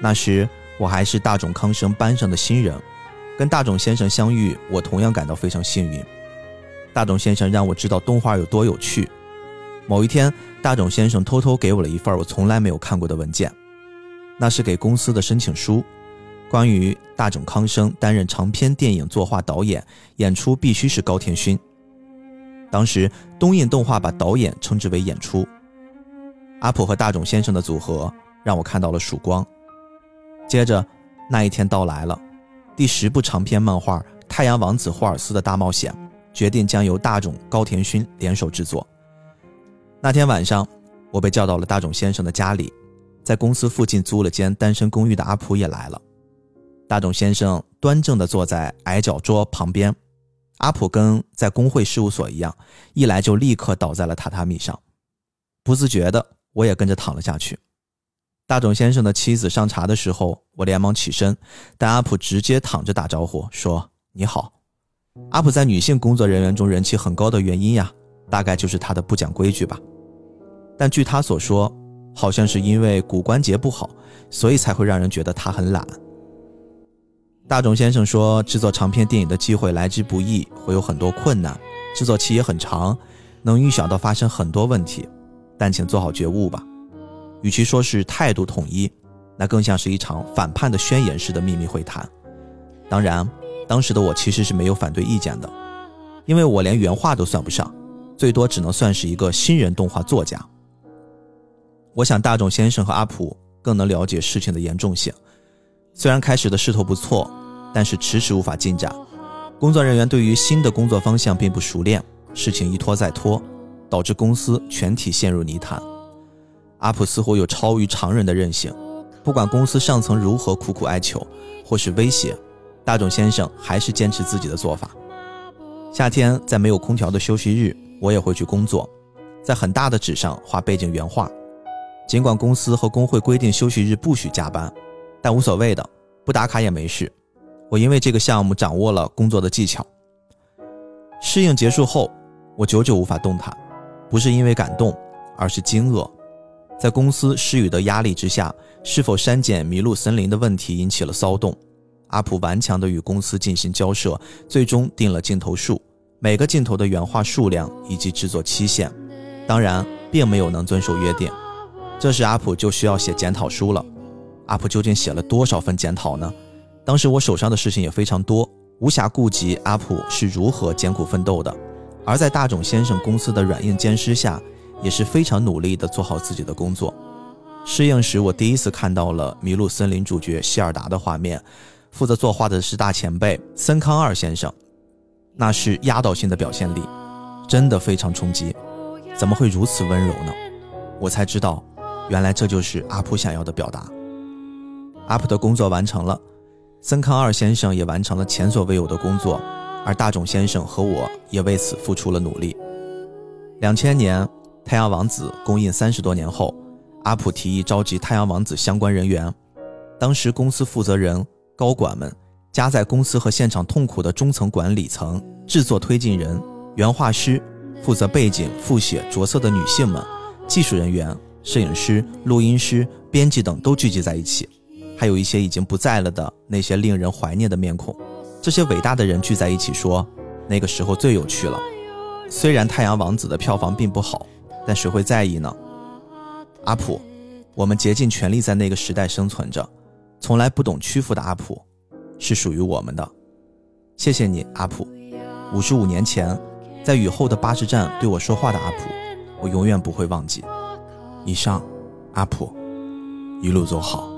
那时我还是大冢康生班上的新人，跟大冢先生相遇，我同样感到非常幸运。大冢先生让我知道动画有多有趣。某一天，大冢先生偷偷给我了一份我从来没有看过的文件，那是给公司的申请书，关于大冢康生担任长篇电影作画导演，演出必须是高田勋。当时东映动画把导演称之为演出。阿普和大冢先生的组合让我看到了曙光。接着，那一天到来了，第十部长篇漫画《太阳王子霍尔斯的大冒险》。决定将由大冢高田勋联手制作。那天晚上，我被叫到了大冢先生的家里，在公司附近租了间单身公寓的阿普也来了。大冢先生端正地坐在矮脚桌旁边，阿普跟在工会事务所一样，一来就立刻倒在了榻榻米上，不自觉的我也跟着躺了下去。大冢先生的妻子上茶的时候，我连忙起身，但阿普直接躺着打招呼说：“你好。”阿普在女性工作人员中人气很高的原因呀，大概就是他的不讲规矩吧。但据他所说，好像是因为骨关节不好，所以才会让人觉得他很懒。大冢先生说，制作长篇电影的机会来之不易，会有很多困难，制作期也很长，能预想到发生很多问题。但请做好觉悟吧，与其说是态度统一，那更像是一场反叛的宣言式的秘密会谈。当然。当时的我其实是没有反对意见的，因为我连原画都算不上，最多只能算是一个新人动画作家。我想大冢先生和阿普更能了解事情的严重性。虽然开始的势头不错，但是迟迟无法进展。工作人员对于新的工作方向并不熟练，事情一拖再拖，导致公司全体陷入泥潭。阿普似乎有超于常人的韧性，不管公司上层如何苦苦哀求或是威胁。大冢先生还是坚持自己的做法。夏天在没有空调的休息日，我也会去工作，在很大的纸上画背景原画。尽管公司和工会规定休息日不许加班，但无所谓的，不打卡也没事。我因为这个项目掌握了工作的技巧。适应结束后，我久久无法动弹，不是因为感动，而是惊愕。在公司施予的压力之下，是否删减麋鹿森林的问题引起了骚动。阿普顽强地与公司进行交涉，最终定了镜头数。每个镜头的原画数量以及制作期限，当然并没有能遵守约定。这时阿普就需要写检讨书了。阿普究竟写了多少份检讨呢？当时我手上的事情也非常多，无暇顾及阿普是如何艰苦奋斗的。而在大冢先生公司的软硬兼施下，也是非常努力地做好自己的工作。适应时，我第一次看到了《迷路森林》主角希尔达的画面。负责作画的是大前辈森康二先生，那是压倒性的表现力，真的非常冲击。怎么会如此温柔呢？我才知道，原来这就是阿普想要的表达。阿普的工作完成了，森康二先生也完成了前所未有的工作，而大冢先生和我也为此付出了努力。两千年，《太阳王子》公映三十多年后，阿普提议召集《太阳王子》相关人员，当时公司负责人、高管们、夹在公司和现场痛苦的中层管理层、制作推进人、原画师、负责背景、复写、着色的女性们、技术人员、摄影师、录音师、编辑等都聚集在一起。还有一些已经不在了的那些令人怀念的面孔，这些伟大的人聚在一起说，那个时候最有趣了。虽然《太阳王子》的票房并不好，但谁会在意呢？阿普，我们竭尽全力在那个时代生存着，从来不懂屈服的阿普，是属于我们的。谢谢你，阿普。五十五年前，在雨后的巴士站对我说话的阿普，我永远不会忘记。以上，阿普，一路走好。